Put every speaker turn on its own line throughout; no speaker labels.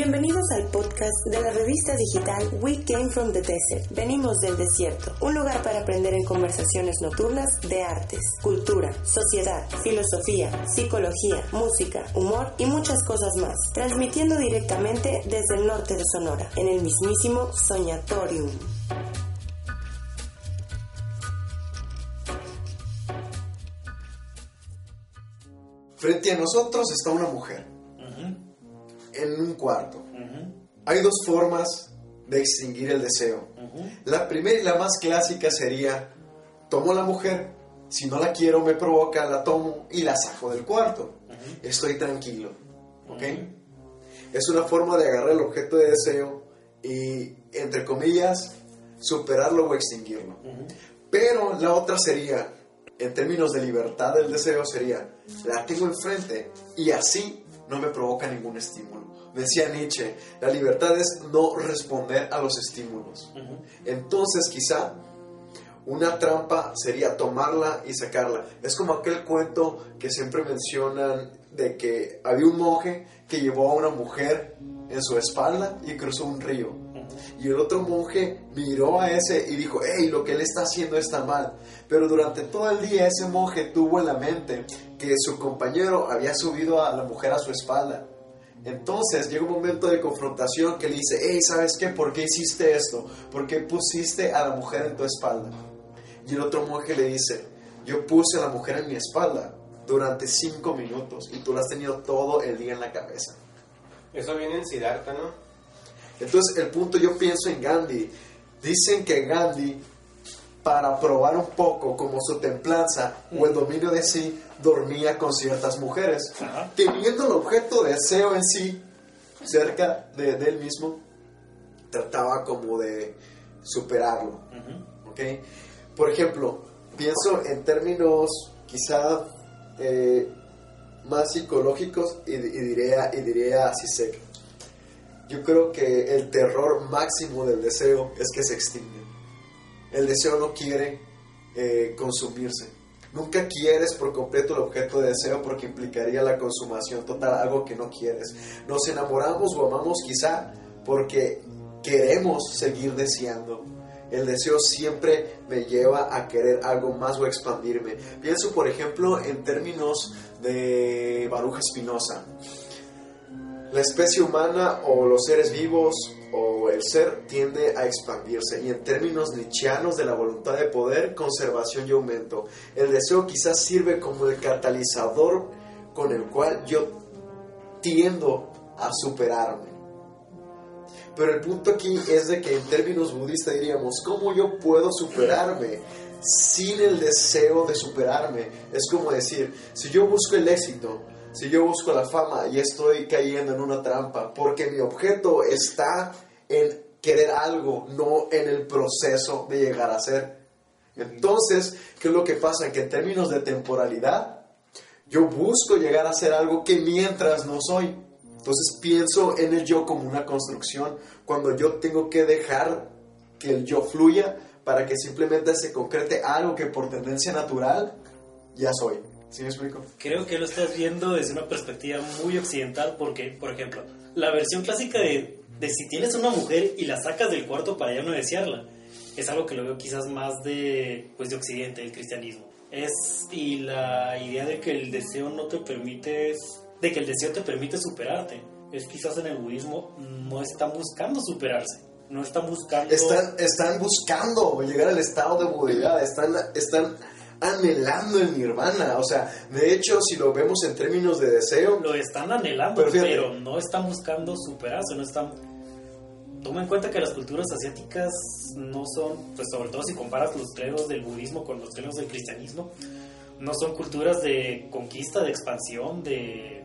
Bienvenidos al podcast de la revista digital We Came from the Desert. Venimos del desierto, un lugar para aprender en conversaciones nocturnas de artes, cultura, sociedad, filosofía, psicología, música, humor y muchas cosas más, transmitiendo directamente desde el norte de Sonora, en el mismísimo Soñatorium.
Frente a nosotros está una mujer en un cuarto. Hay dos formas de extinguir el deseo. La primera y la más clásica sería, tomo la mujer, si no la quiero me provoca, la tomo y la saco del cuarto. Estoy tranquilo. ¿Ok? Es una forma de agarrar el objeto de deseo y, entre comillas, superarlo o extinguirlo. Pero la otra sería, en términos de libertad del deseo, sería, la tengo enfrente y así no me provoca ningún estímulo. Decía Nietzsche, la libertad es no responder a los estímulos. Entonces quizá una trampa sería tomarla y sacarla. Es como aquel cuento que siempre mencionan de que había un monje que llevó a una mujer en su espalda y cruzó un río. Y el otro monje miró a ese y dijo, hey, lo que él está haciendo está mal. Pero durante todo el día ese monje tuvo en la mente que su compañero había subido a la mujer a su espalda. Entonces llega un momento de confrontación que le dice, hey, ¿sabes qué? ¿Por qué hiciste esto? ¿Por qué pusiste a la mujer en tu espalda? Y el otro monje le dice, yo puse a la mujer en mi espalda durante cinco minutos y tú la has tenido todo el día en la cabeza.
Eso viene en Siddhartha, ¿no?
Entonces el punto yo pienso en Gandhi. Dicen que Gandhi, para probar un poco como su templanza o el dominio de sí, dormía con ciertas mujeres, teniendo el objeto de deseo en sí cerca de, de él mismo, trataba como de superarlo. ¿ok? Por ejemplo, pienso en términos quizá eh, más psicológicos y, y diría, y diría así seco. Yo creo que el terror máximo del deseo es que se extingue. El deseo no quiere eh, consumirse. Nunca quieres por completo el objeto de deseo porque implicaría la consumación total, algo que no quieres. Nos enamoramos o amamos quizá porque queremos seguir deseando. El deseo siempre me lleva a querer algo más o a expandirme. Pienso, por ejemplo, en términos de Baruja Spinoza. La especie humana o los seres vivos o el ser tiende a expandirse y en términos nietzscheanos de la voluntad de poder, conservación y aumento. El deseo quizás sirve como el catalizador con el cual yo tiendo a superarme. Pero el punto aquí es de que en términos budistas diríamos, ¿cómo yo puedo superarme sin el deseo de superarme? Es como decir, si yo busco el éxito, si yo busco la fama y estoy cayendo en una trampa, porque mi objeto está en querer algo, no en el proceso de llegar a ser. Entonces, ¿qué es lo que pasa? Que en términos de temporalidad, yo busco llegar a ser algo que mientras no soy. Entonces pienso en el yo como una construcción, cuando yo tengo que dejar que el yo fluya para que simplemente se concrete algo que por tendencia natural ya soy. ¿Sí me explico?
Creo que lo estás viendo desde una perspectiva muy occidental porque, por ejemplo, la versión clásica de, de si tienes una mujer y la sacas del cuarto para ya no desearla, es algo que lo veo quizás más de, pues, de occidente, del cristianismo. Es, y la idea de que el deseo no te permite, de que el deseo te permite superarte, es quizás en el budismo no están buscando superarse, no están buscando...
Están, están buscando llegar al estado de budidad, están, están anhelando el nirvana. O sea, de hecho, si lo vemos en términos de deseo,
Lo están anhelando,
Pero
no están buscando superarse, no están... toma en cuenta que las culturas asiáticas no son, pues sobre todo si comparas los credos del budismo con los credos del cristianismo, no son culturas de conquista, de expansión, de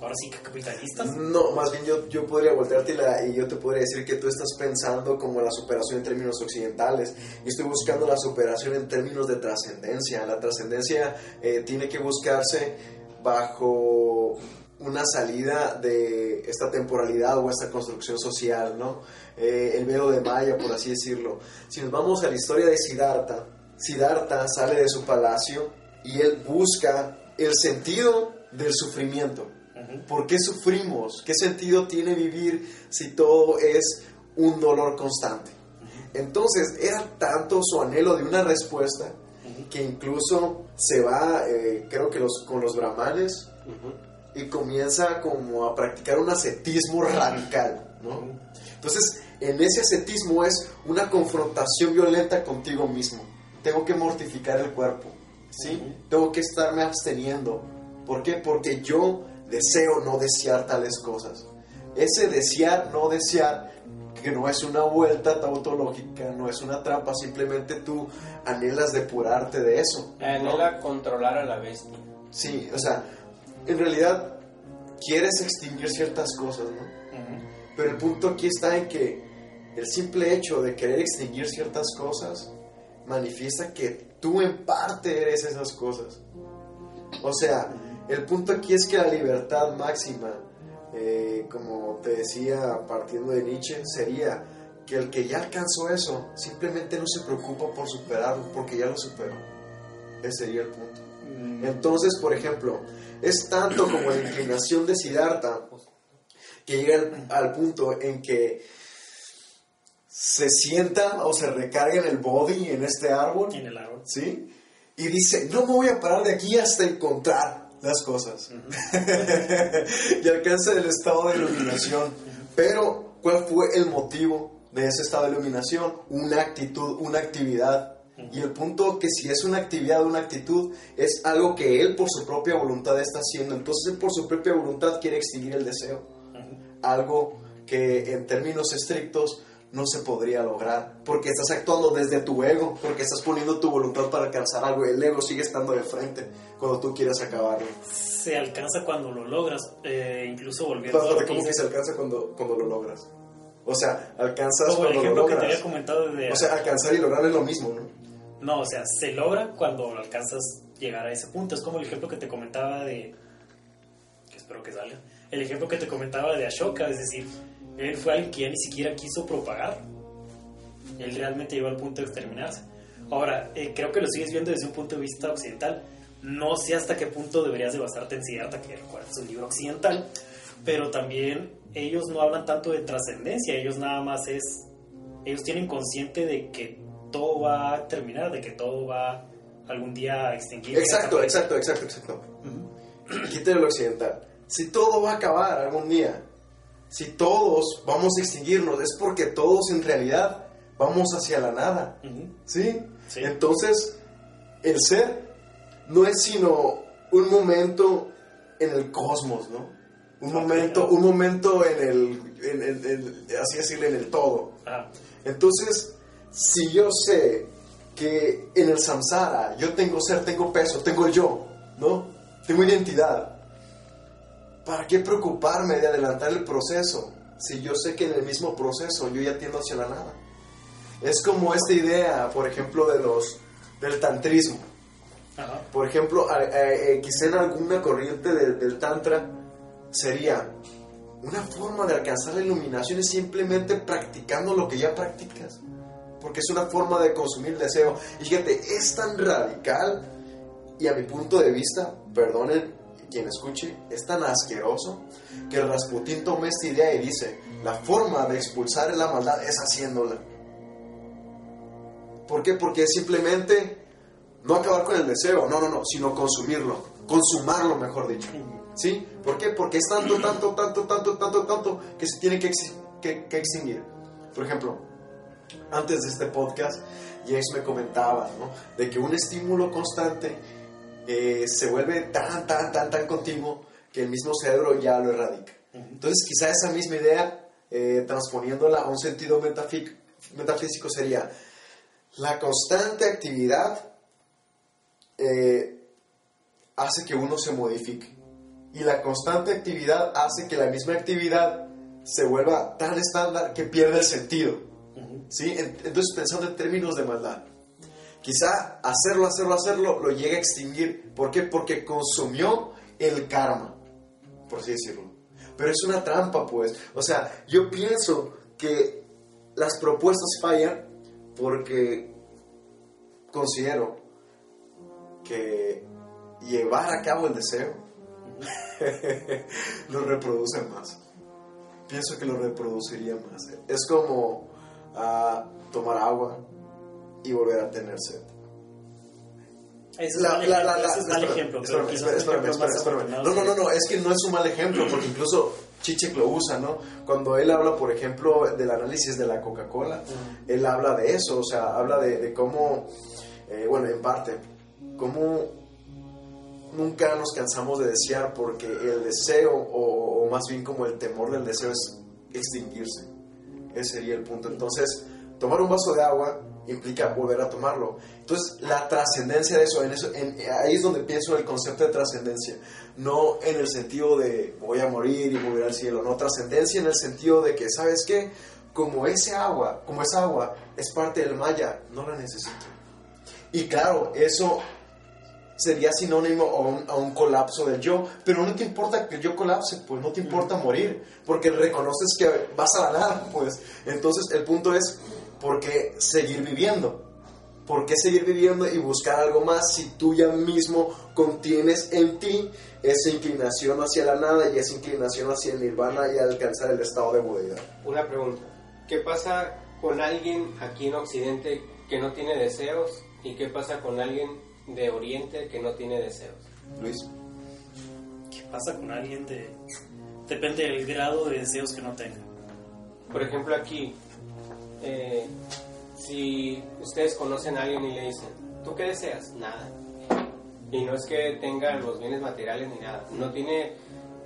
ahora sí que capitalistas.
No, más bien yo, yo podría voltearte y, yo te podría decir que tú estás pensando como la superación en términos occidentales. Yo estoy buscando la superación en términos de trascendencia. La trascendencia eh, tiene que buscarse bajo una salida de esta temporalidad o esta construcción social, ¿no? Eh, el velo de Maya, por así decirlo. Si nos vamos a la historia de Siddhartha, Siddhartha sale de su palacio y él busca el sentido del sufrimiento. ¿Por qué sufrimos? ¿Qué sentido tiene vivir si todo es un dolor constante? Entonces era tanto su anhelo de una respuesta que incluso se va, eh, creo que los, con los brahmanes, y comienza como a practicar un ascetismo radical, ¿no? Entonces, en ese ascetismo es una confrontación violenta contigo mismo. Tengo que mortificar el cuerpo, ¿sí? Tengo que estarme absteniendo. ¿Por qué? Porque yo deseo no desear tales cosas. Ese desear, no desear, que no es una vuelta tautológica, no es una trampa, simplemente tú anhelas depurarte de eso. ¿no?
Anhela controlar a la bestia.
Sí, o sea, en realidad quieres extinguir ciertas cosas, ¿no? Pero el punto aquí está en que el simple hecho de querer extinguir ciertas cosas manifiesta que tú en parte eres esas cosas. O sea, el punto aquí es que la libertad máxima, eh, como te decía partiendo de Nietzsche, sería que el que ya alcanzó eso simplemente no se preocupa por superarlo porque ya lo superó. Ese sería el punto. Entonces, por ejemplo, es tanto como la inclinación de Siddhartha que llega al, al punto en que se sienta o se recarga en el body, en este árbol,
En el árbol.
¿sí? Y dice, no me voy a parar de aquí hasta encontrar las cosas. y alcanza el estado de iluminación. Pero, ¿cuál fue el motivo de ese estado de iluminación? Una actitud, una actividad. Y el punto que si es una actividad, una actitud, es algo que él por su propia voluntad está haciendo. Entonces él por su propia voluntad quiere extinguir el deseo. Algo que en términos estrictos no se podría lograr. Porque estás actuando desde tu ego, porque estás poniendo tu voluntad para alcanzar algo. El ego sigue estando de frente cuando tú quieres acabarlo.
Se alcanza cuando lo logras, eh, incluso volviendo a lo que
¿Cómo que se alcanza cuando, cuando lo logras? O sea, alcanzas
como el
cuando lo
ejemplo que te
logras.
había comentado de...
O sea, alcanzar y lograr es lo mismo, ¿no?
No, o sea, se logra cuando alcanzas llegar a ese punto. Es como el ejemplo que te comentaba de. que espero que salga. El ejemplo que te comentaba de Ashoka, es decir, él fue alguien que ya ni siquiera quiso propagar. Él realmente llegó al punto de exterminarse. Ahora, eh, creo que lo sigues viendo desde un punto de vista occidental. No sé hasta qué punto deberías de basarte en Siddhartha, que recuerda es un libro occidental, pero también ellos no hablan tanto de trascendencia, ellos nada más es. Ellos tienen consciente de que todo va a terminar, de que todo va algún día a extinguirse.
Exacto, exacto, exacto, exacto. Quítale lo occidental. Si todo va a acabar algún día, si todos vamos a extinguirnos, es porque todos en realidad vamos hacia la nada. ¿Sí?
Sí.
Entonces, el ser no es sino un momento en el cosmos, ¿no? Un momento, un momento en el, en, en- en- así decirlo, en el todo.
Ajá.
Entonces, si yo sé que en el samsara yo tengo ser, tengo peso, tengo yo, ¿no? Tengo identidad. ¿Para qué preocuparme de adelantar el proceso si yo sé que en el mismo proceso yo ya tiendo hacia la nada? Es como esta idea, por ejemplo, de los del tantrismo.
Ajá.
Por ejemplo, eh, quizá en alguna corriente del, del tantra sería una forma de alcanzar la iluminación es simplemente practicando lo que ya practicas. Porque es una forma de consumir deseo. Y fíjate, es tan radical y a mi punto de vista, perdonen quien escuche, es tan asqueroso que Rasputín toma esta idea y dice, la forma de expulsar la maldad es haciéndola. ¿Por qué? Porque es simplemente no acabar con el deseo, no, no, no, sino consumirlo, consumarlo, mejor dicho. ¿Sí? ¿Por qué? Porque es tanto, tanto, tanto, tanto, tanto, tanto que se tiene que, exi- que- que extinguir. Por ejemplo, antes de este podcast, James me comentaba, ¿no? De que un estímulo constante eh, se vuelve tan, tan, tan, tan continuo que el mismo cerebro ya lo erradica. Entonces, quizá esa misma idea eh, transponiéndola a un sentido metafí- metafísico, sería la constante actividad eh, hace que uno se modifique. Y la constante actividad hace que la misma actividad se vuelva tan estándar que pierde el sentido. ¿sí? En- Entonces, pensando en términos de maldad, quizá hacerlo, hacerlo, hacerlo lo llega a extinguir. ¿Por qué? Porque consumió el karma, por así decirlo. Pero es una trampa, pues. O sea, yo pienso que las propuestas fallan porque considero que llevar a cabo el deseo lo reproduce más. Pienso que lo reproduciría más. Es como ah, tomar agua y volver a tener sed.
Es
La-
mal
la-
ejemplo,
la- la-
ese es mal
espérame,
ejemplo, pero
espérame,
quizás
espérame,
un
espérame,
ejemplo más
espérame, espérame.
afortunado
No, no, no, no, es que no es un mal ejemplo, porque incluso Chichek lo usa, ¿no? Cuando él habla, por ejemplo, del análisis de la Coca-Cola, él habla de eso, o sea, habla de, de cómo, eh, bueno, en parte, cómo nunca nos cansamos de desear porque el deseo, o, o más bien como el temor del deseo es extinguirse. Ese sería el punto. Entonces, tomar un vaso de agua implica volver a tomarlo. Entonces, la trascendencia de eso, en eso en- ahí es donde pienso en el concepto de trascendencia. No en el sentido de voy a morir y volver al cielo. No, trascendencia en el sentido de que, ¿sabes qué? Como ese agua, como esa agua es parte del maya, no la necesito. Y claro, eso sería sinónimo a un, a un colapso del yo, pero no te importa que el yo colapse, pues no te importa morir, porque reconoces que vas a la nada, pues. Entonces el punto es, ¿por qué seguir viviendo? ¿Por qué seguir viviendo y buscar algo más si tú ya mismo contienes en ti esa inclinación hacia la nada y esa inclinación hacia el nirvana y alcanzar el estado de budeidad?
Una pregunta. ¿Qué pasa con alguien aquí en Occidente que no tiene deseos? ¿Y qué pasa con alguien de Oriente que no tiene deseos?
Luis.
¿Qué pasa con alguien de... Depende del grado de deseos que no tenga.
Por ejemplo, aquí, eh, si ustedes conocen a alguien y le dicen, ¿tú qué deseas? Nada. Y no es que tenga los bienes materiales ni nada. No tiene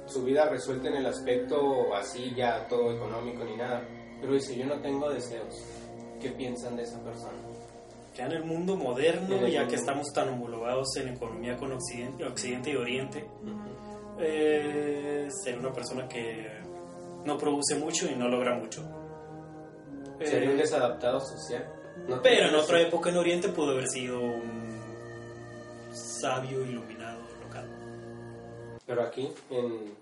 su vida resuelta en el aspecto así ya todo económico ni nada. Pero dice, yo no tengo deseos. ¿Qué piensan de esa persona?
Ya en el mundo moderno,
el
ya
mundo.
que estamos tan homologados en economía con Occidente, Occidente y Oriente, eh, ser una persona que no produce mucho y no logra mucho.
Sería un
Eh,
desadaptado social. No
pero en otra época en Oriente pudo haber sido un sabio iluminado local.
Pero aquí, en,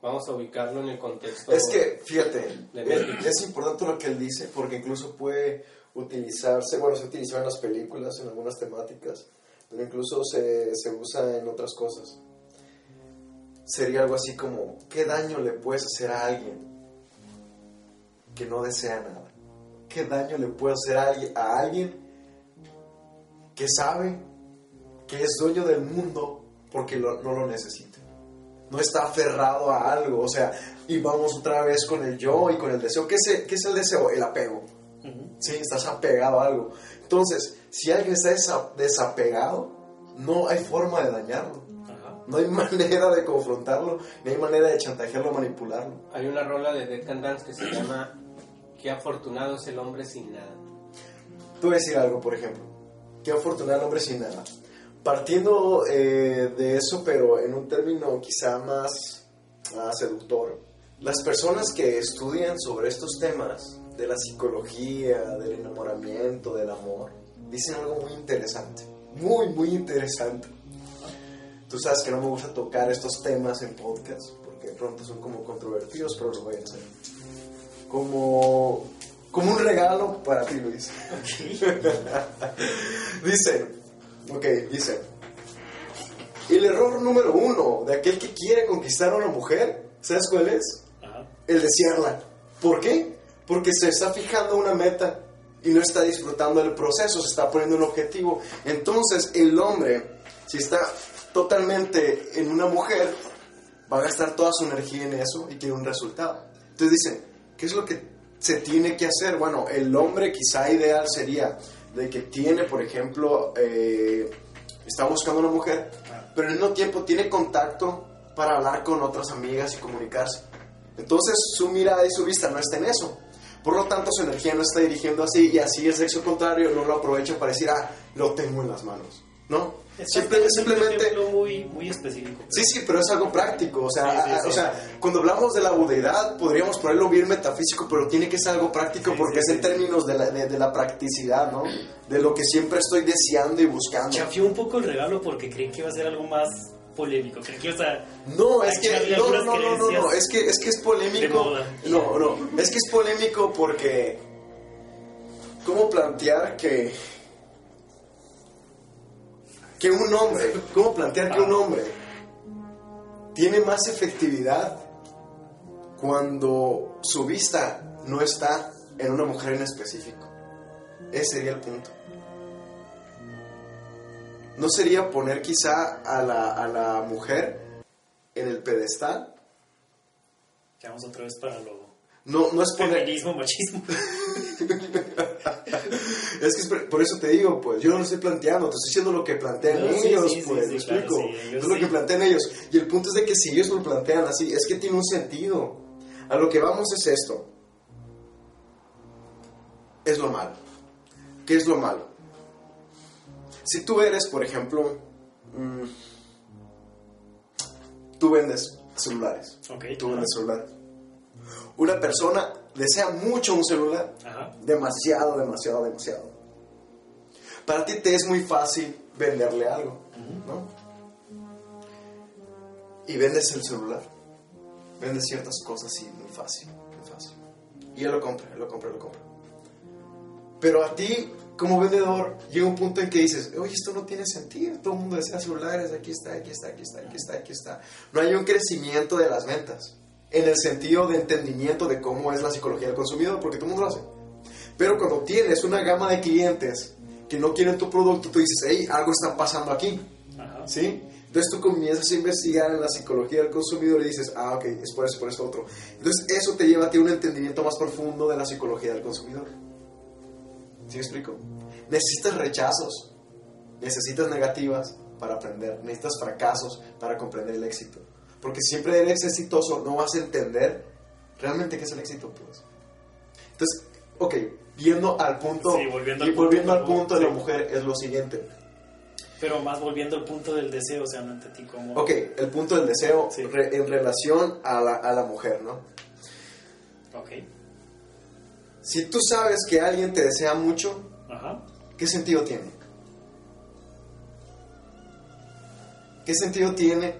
vamos a ubicarlo en el contexto.
Es que, fíjate, eh, es importante lo que él dice porque incluso puede utilizarse, bueno, se utiliza en las películas, en algunas temáticas, pero incluso se, se usa en otras cosas. Sería algo así como, ¿qué daño le puedes hacer a alguien que no desea nada? ¿Qué daño le puedes hacer a alguien, que sabe que es dueño del mundo porque lo- no lo necesita? no está aferrado a algo, o sea, y vamos otra vez con el yo y con el deseo. ¿Qué es el, qué es el deseo? El apego. Sí, estás apegado a algo. Entonces, si alguien está desa- desapegado, no hay forma de dañarlo.
Ajá.
No hay manera de confrontarlo, no hay manera de chantajearlo, manipularlo.
Hay una rola de Dead Can Dance que se llama Qué afortunado es el hombre sin nada.
Tú decir algo, por ejemplo. Qué afortunado el hombre sin nada. Partiendo eh, de eso, pero en un término quizá más ah, seductor, las personas que estudian sobre estos temas de la psicología, del enamoramiento, del amor, dicen algo muy interesante. Muy, muy interesante. Tú sabes que no me gusta tocar estos temas en podcast, porque de pronto son como controvertidos, pero lo voy a hacer. Como, como un regalo para ti, Luis. Dicen, ok, dicen, el error número uno de aquel que quiere conquistar a una mujer, ¿sabes cuál es?
Ajá.
El desearla. ¿Por qué? Porque se está fijando una meta y no está disfrutando del proceso, se está poniendo un objetivo. Entonces el hombre, si está totalmente en una mujer, va a gastar toda su energía en eso y tiene un resultado. Entonces dicen, ¿qué es lo que se tiene que hacer? Bueno, el hombre quizá ideal sería de que tiene, por ejemplo, eh, está buscando una mujer, pero al mismo tiempo tiene contacto para hablar con otras amigas y comunicarse. Entonces su mirada y su vista no está en eso. Por lo tanto, su energía no está dirigiendo así y así el sexo contrario no lo aprovecha para decir, ah, lo tengo en las manos. ¿No? Simple-
Es un
simplemente...
ejemplo muy, muy específico.
Sí, sí, pero es algo práctico. O sea,
Sí, sí, sí.
o sea, cuando hablamos de la budeidad, podríamos ponerlo bien metafísico, pero tiene que ser algo práctico porque es en términos de la, de, de la practicidad, ¿no? De lo que siempre estoy deseando y buscando.
Chafió un poco el regalo porque creí que iba a ser algo más polémico. Creí que iba a...
No, es que no, no, no, no, no, es que es que es polémico. No, no, es que es polémico porque cómo plantear que que un hombre, cómo plantear que un hombre tiene más efectividad cuando su vista no está en una mujer en específico. Ese sería el punto. ¿No sería poner quizá a la, a la mujer en el pedestal?
Ya vamos otra vez para lo...
No, no es poner...
Feminismo, machismo.
Es que es por- eso te digo, pues, yo no lo estoy planteando, te estoy diciendo lo que plantean
No, sí,
ellos,
sí,
pues,
sí,
¿me explico? es lo que plantean ellos. Y el punto es de que si ellos lo plantean así, es que tiene un sentido. A lo que vamos es esto. Es lo malo. ¿Qué es lo malo? Si tú eres, por ejemplo, mm, tú vendes celulares.
Ok.
Tú vendes celulares. Una persona desea mucho un celular.
Ajá.
Demasiado, demasiado, demasiado. Para ti te es muy fácil venderle algo, ¿no? Y vendes el celular. Vendes ciertas cosas así, muy fácil, muy fácil. Y él lo compra, él lo compra, él lo compra. Pero a ti, como vendedor, llega un punto en que dices, oye, esto no tiene sentido. Todo el mundo desea celulares, aquí está, aquí está, aquí está, aquí está, aquí está. No hay un crecimiento de las ventas. En el sentido de entendimiento de cómo es la psicología del consumidor, porque todo el mundo lo hace. Pero cuando tienes una gama de clientes que no quieren tu producto, tú dices, hey, algo está pasando aquí.
Ajá.
¿Sí? Entonces tú comienzas a investigar en la psicología del consumidor y dices, ah, ok, es por eso, por eso, otro. Entonces eso te lleva a ti un entendimiento más profundo de la psicología del consumidor. ¿Sí me explico? Necesitas rechazos, necesitas negativas para aprender, necesitas fracasos para comprender el éxito. Porque si siempre eres exitoso, no vas a entender realmente qué es el éxito, pues. Entonces, ok, viendo al punto,
Sí, volviendo
y
al
volviendo
punto,
al punto de la mujer, es lo siguiente.
Pero más volviendo al punto del deseo, o sea, no entendí cómo...
Ok, el punto del deseo
Sí.
re- en relación a la, a la mujer, ¿no?
Ok.
Si tú sabes que alguien te desea mucho,
Ajá.
¿qué sentido tiene? ¿Qué sentido tiene?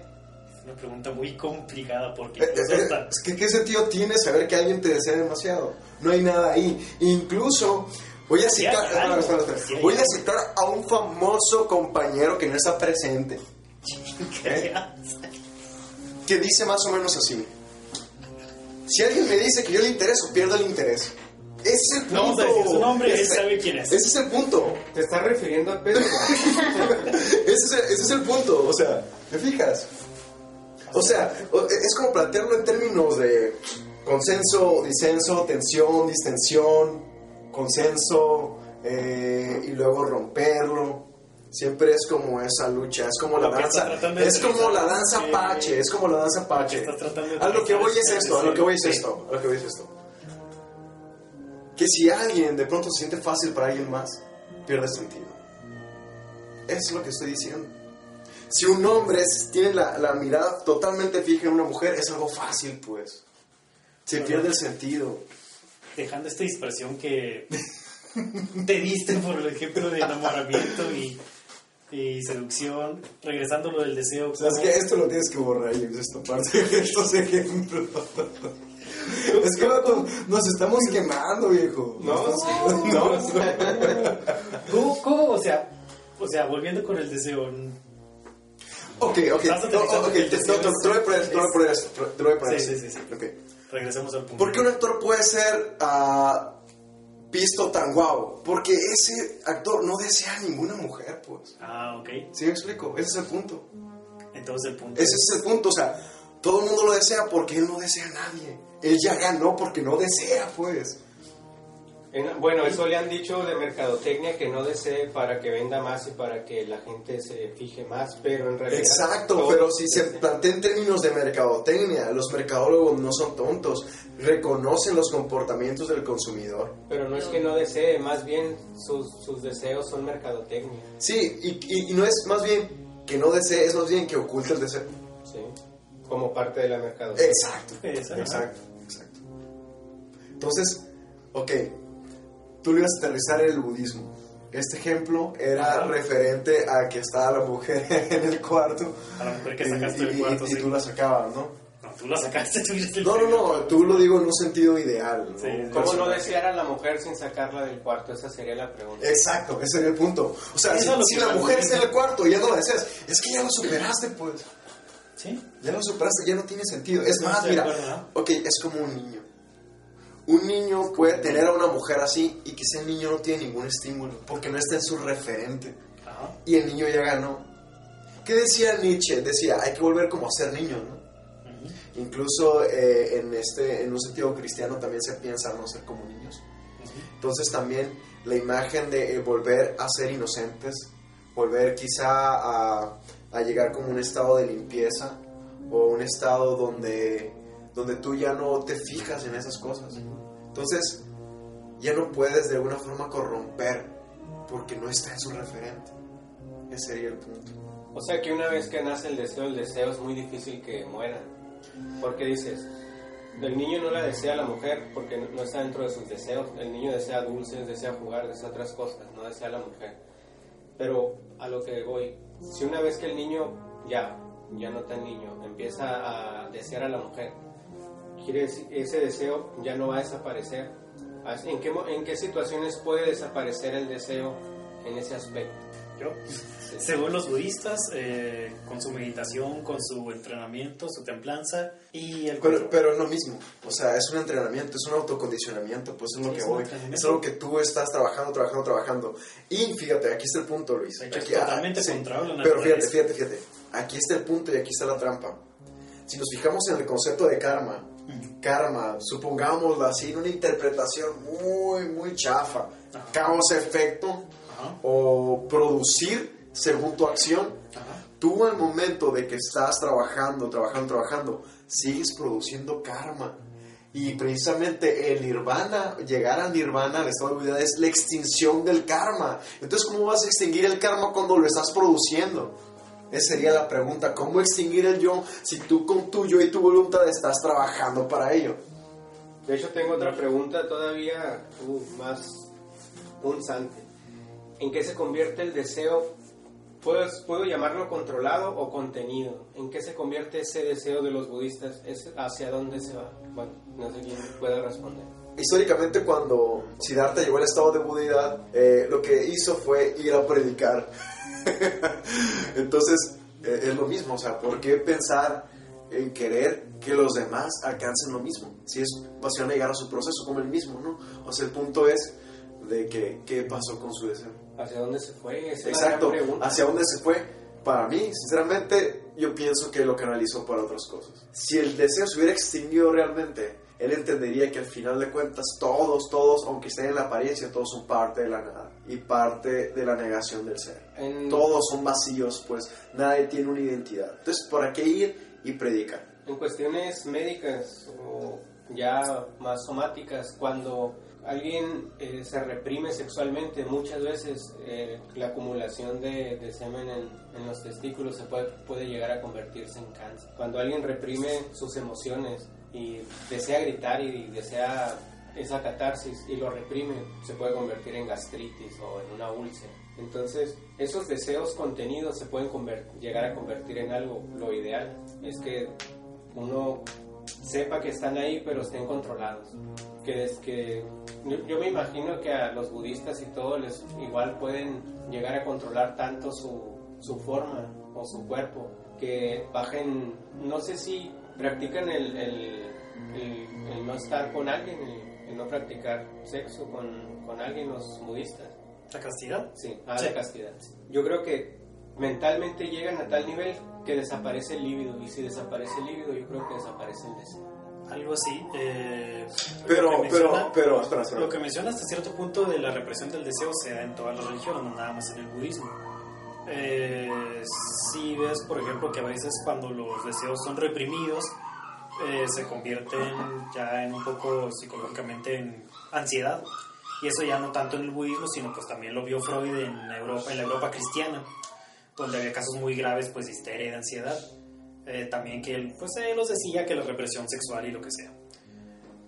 Una pregunta muy complicada porque
Eh, eh,
hasta...
es que, ¿Qué sentido tiene saber que alguien te desea demasiado? No hay nada ahí. Incluso, voy a
Sí
citar,
hay
espera,
algo,
espera, espera.
sí
voy a citar a un famoso compañero que no está presente, ¿eh? que dice más o menos así. Si alguien me dice que yo le intereso, pierdo el interés. Ese es el punto.
No vamos a decir su nombre, él
Ese-
sabe quién es.
Ese es el punto.
¿Te estás refiriendo a Pedro?
Ese es, el, ese es el punto, o sea, ¿te fijas? O sea, es como plantearlo en términos de consenso, disenso, tensión, distensión, consenso, eh, y luego romperlo. Siempre es como esa lucha, es como la danza, es como la danza pache, es como la danza pache. A lo que voy es esto, a lo que voy es esto, a lo que voy es esto. Que si alguien de pronto se siente fácil para alguien más, pierde sentido. Es lo que estoy diciendo. Si un hombre es- tiene la, la mirada totalmente fija en una mujer, es algo fácil, pues. Se pierde el sentido.
Dejando esta dispersión que te diste por el ejemplo de enamoramiento y, y seducción, regresando lo del deseo.
¿Sabes
¿cómo-
qué? Esto lo tienes que borrar, James, esta parte de estos ejemplos. Es que vato, nos estamos quemando, viejo.
No, no.
¿Cómo, cómo? O sea, o sea, volviendo con el deseo.
Ok, ok. No, te, no, voy a poner, te lo voy a poner esto, te lo- te lo voy a poner
Sí, sí, sí, sí.
Ok.
Regresemos al punto.
¿Por qué un actor puede ser ah, visto tan guau? Porque ese actor no desea a ninguna mujer, pues.
Ah, ok.
¿Sí me explico? Ese es el punto.
Entonces el punto
Ese es el punto. O sea, todo el mundo lo desea porque él no desea a nadie. Él ya ganó porque no desea, pues.
En- bueno, eso le han dicho de mercadotecnia que no desee para que venda más y para que la gente se fije más, pero en realidad...
Exacto, pero si se plantea en términos de mercadotecnia, los mercadólogos no son tontos, reconocen los comportamientos del consumidor.
Pero no es que no desee, más bien sus, sus deseos son mercadotecnia.
Sí, y, y- y no es más bien que no desee, es más bien que oculta el deseo.
¿sí? Como parte de la mercadotecnia.
Exacto,
Exacto.
exacto, exacto. Entonces, ok, tú lo ibas a aterrizar en el budismo. Este ejemplo era
Ajá.
referente a que estaba la mujer en el cuarto.
A la mujer que
y-
sacaste
y,
del cuarto,
y
sí.
tú la sacabas, ¿no?
No, tú la sacaste, tú el
No, no, no, tú lo digo en un sentido ideal. ¿no?
Sí,
¿Cómo no desear a la mujer sin sacarla del cuarto? Esa sería la pregunta.
Exacto, ese sería el punto. O sea, si, la mujer está en el cuarto y ya no la deseas, es que ya lo superaste, pues.
Sí.
Ya lo superaste, ya no tiene sentido. Es
No,
más, mira,
acuerdo, ¿no?
ok, es como un niño. Un niño puede tener a una mujer así y que ese niño no tiene ningún estímulo porque no está en su referente.
Ajá.
Y el niño ya ganó. ¿Qué decía Nietzsche? Decía, hay que volver como a ser niño. Incluso eh, en, este, en un sentido cristiano también se piensa no ser como niños. Entonces también la imagen de eh, volver a ser inocentes, volver quizá a, a llegar como un estado de limpieza o un estado donde, donde tú ya no te fijas en esas cosas. Entonces ya no puedes de alguna forma corromper porque no está en su referente. Ese sería el punto.
O sea que una vez que nace el deseo, el deseo es muy difícil que muera. Porque dices, el niño no la desea a la mujer porque no- está dentro de sus deseos. El niño desea dulces, desea jugar, desea otras cosas, no desea a la mujer. Pero a lo que voy, si una vez que el niño ya, ya no tan niño, empieza a desear a la mujer, quiere decir, ese deseo ya no va a desaparecer. ¿En qué, ¿En qué situaciones puede desaparecer el deseo en ese aspecto?
Yo, según los budistas, eh, con su meditación, con su entrenamiento, su templanza y el
Pero, pero es lo mismo, o sea, es un entrenamiento, es un autocondicionamiento, pues es lo
Sí,
que
es
voy. Es algo que tú estás trabajando, trabajando, trabajando. Y fíjate, aquí está el punto, Luis.
Es
Aquí- ah,
totalmente contrario a la
Pero fíjate, fíjate, fíjate. Aquí está el punto y aquí está la trampa. Si nos fijamos en el concepto de karma, karma, supongámoslo así, en una interpretación muy, muy chafa,
Ajá.
causa-efecto
Ajá,
o producir según tu acción,
ajá.
tú al momento de que estás trabajando, trabajando, trabajando, sigues produciendo karma. Y precisamente el nirvana, llegar al nirvana, al estado de unidad, es la extinción del karma. Entonces, ¿cómo vas a extinguir el karma cuando lo estás produciendo? Esa sería la pregunta. ¿Cómo extinguir el yo si tú con tu yo y tu voluntad estás trabajando para ello?
De hecho, tengo otra pregunta todavía uh, más punzante. ¿En qué se convierte el deseo? ¿Puedo, ¿Puedo llamarlo controlado o contenido? ¿En qué se convierte ese deseo de los budistas? ¿Es ¿Hacia dónde se va? Bueno, no sé quién puede responder.
Históricamente, cuando Siddhartha llegó al estado de budidad, eh, lo que hizo fue ir a predicar. Entonces, eh, es lo mismo, o sea, ¿por qué pensar en querer que los demás alcancen lo mismo? Si es pasión llegar a su proceso como el mismo, ¿no? O sea, el punto es de que, ¿qué pasó con su deseo?
¿Hacia dónde se fue? Esa
Exacto. ¿hacia dónde se fue? Para mí, sinceramente, yo pienso que lo canalizó para otras cosas. Si el deseo se hubiera extinguido realmente, él entendería que al final de cuentas todos, todos, aunque estén en la apariencia, todos son parte de la nada y parte de la negación del ser.
En-
Todos son vacíos, pues nadie tiene una identidad. Entonces, ¿para qué ir y predicar?
En cuestiones médicas o ya más somáticas, cuando alguien eh, se reprime sexualmente, muchas veces eh, la acumulación de, de semen en, en los testículos se puede, puede llegar a convertirse en cáncer. Cuando alguien reprime sus emociones y desea gritar y desea esa catarsis y lo reprime, se puede convertir en gastritis o en una úlcera. Entonces, esos deseos contenidos se pueden llegar a convertir en algo. Lo ideal es que uno sepa que están ahí, pero estén controlados. Que es que yo, yo me imagino que a los budistas y todo les igual pueden llegar a controlar tanto su, su forma o su cuerpo que bajen, no sé si practican el, el, el- el no estar con alguien, el, el no practicar sexo con, con alguien, los budistas.
¿La castidad?
Sí, a
Sí.
la castidad. Yo creo que mentalmente llegan a tal nivel que desaparece el líbido y si desaparece el líbido yo creo que desaparece el deseo.
Algo así. eh,
Pero, pero,
menciona-
pero, espera, espera.
Lo que menciona hasta cierto punto de la represión del deseo se da en todas las religiones, no nada más en el budismo. Eh, si ves, por ejemplo, que a veces cuando los deseos son reprimidos, eh, se convierten ya en un poco psicológicamente en ansiedad. Y eso ya no tanto en el budismo, sino pues también lo vio Freud en Europa, en la Europa cristiana, donde había casos muy graves pues de histeria y de ansiedad. Eh, también que él, pues él los decía que la represión sexual y lo que sea.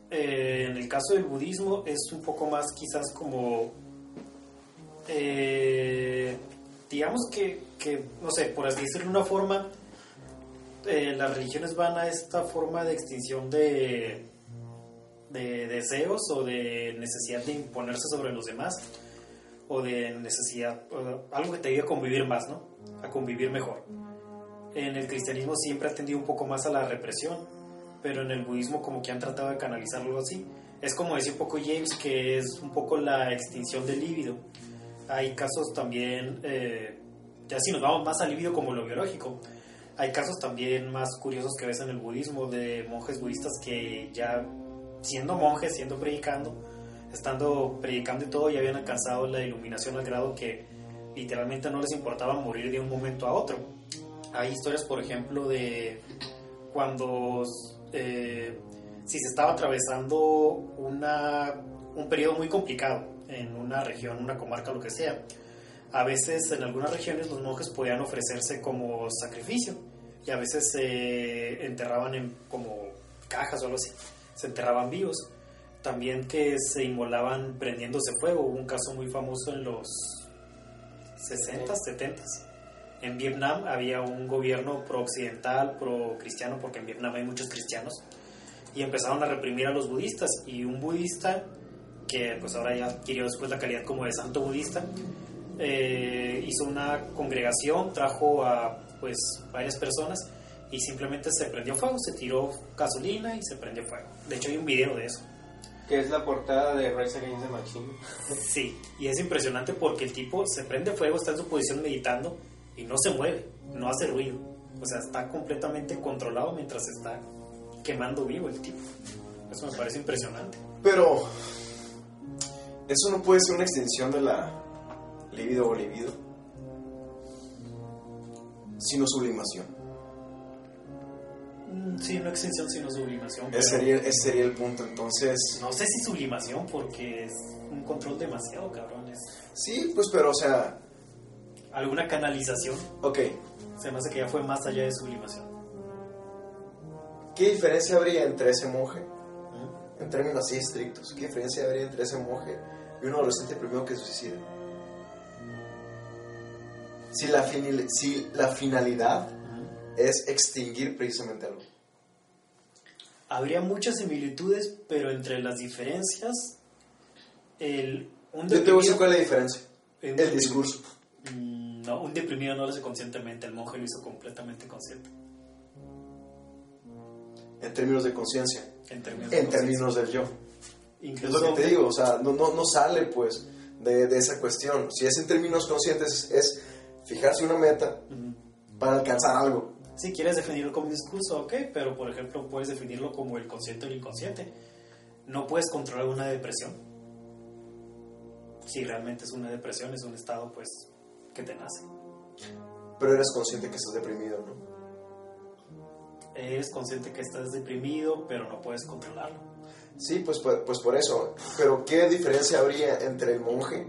Eh, en el caso del budismo es un poco más quizás como eh, digamos que, que, no sé, por así decirlo de una forma, eh, las religiones van a esta forma de extinción de, de deseos o de necesidad de imponerse sobre los demás o de necesidad, algo que te ayude a convivir más, ¿no? A convivir mejor. En el cristianismo siempre ha tendido un poco más a la represión, pero en el budismo como que han tratado de canalizarlo así. Es como decía un poco James que es un poco la extinción del líbido. Hay casos también, eh, ya si nos vamos más al líbido como lo biológico, hay casos también más curiosos que ves en el budismo de monjes budistas que ya siendo monjes, siendo predicando, estando predicando y todo, ya habían alcanzado la iluminación al grado que literalmente no les importaba morir de un momento a otro. Hay historias, por ejemplo, de cuando eh, si se estaba atravesando una, un periodo muy complicado en una región, una comarca, lo que sea. A veces en algunas regiones los monjes podían ofrecerse como sacrificio y a veces se enterraban en como cajas o algo así, se enterraban vivos. También que se inmolaban prendiéndose fuego. Hubo un caso muy famoso en los 60, 70. En Vietnam había un gobierno pro-occidental, pro-cristiano, porque en Vietnam hay muchos cristianos, y empezaron a reprimir a los budistas. Y un budista, que pues ahora ya adquirió después la calidad como de santo budista, eh, hizo una congregación, trajo a pues varias personas y simplemente se prendió fuego, se tiró gasolina y se prendió fuego. De hecho hay un video de eso.
Que es la portada de Rise Against the Machine.
Sí, y es impresionante porque el tipo se prende fuego, está en su posición meditando y no se mueve, no hace ruido. O sea, está completamente controlado mientras está quemando vivo el tipo. Eso me parece impresionante.
Pero eso no puede ser una extensión de la libido o libido, sino sublimación.
Mm, Sí, no extensión sino sublimación.
Ese sería, ese sería el punto. Entonces,
No sé si sublimación porque es un control demasiado cabrón. Es
sí, pues, pero, o sea,
alguna canalización.
ok,
Se me hace que ya fue más allá de sublimación.
¿qué diferencia habría entre ese monje. En términos así estrictos, qué diferencia habría entre ese monje y un adolescente primero que se suicida? Si la, si la finalidad es extinguir precisamente algo.
Habría muchas similitudes, pero entre las diferencias, el, un
Yo te voy a decir cuál es la diferencia.
un
El
deprimido-
discurso.
Mm, No, un deprimido no lo hace conscientemente, el monje lo hizo completamente consciente.
En términos de conciencia.
En términos, de
En términos del yo.
conciencia.
Es lo que te digo, o sea, no, no, no sale pues de, de esa cuestión. Si es en términos conscientes, es, es fijarse una meta para alcanzar algo.
Si quieres definirlo como discurso, ok, pero por ejemplo puedes definirlo como el consciente o el inconsciente. No puedes controlar una depresión. Si realmente es una depresión, es un estado pues que te nace.
Pero eres consciente que estás deprimido, ¿no?
Eres consciente que estás deprimido, pero no puedes controlarlo.
Sí, pues, pues, pues por eso. Pero ¿qué diferencia habría entre el monje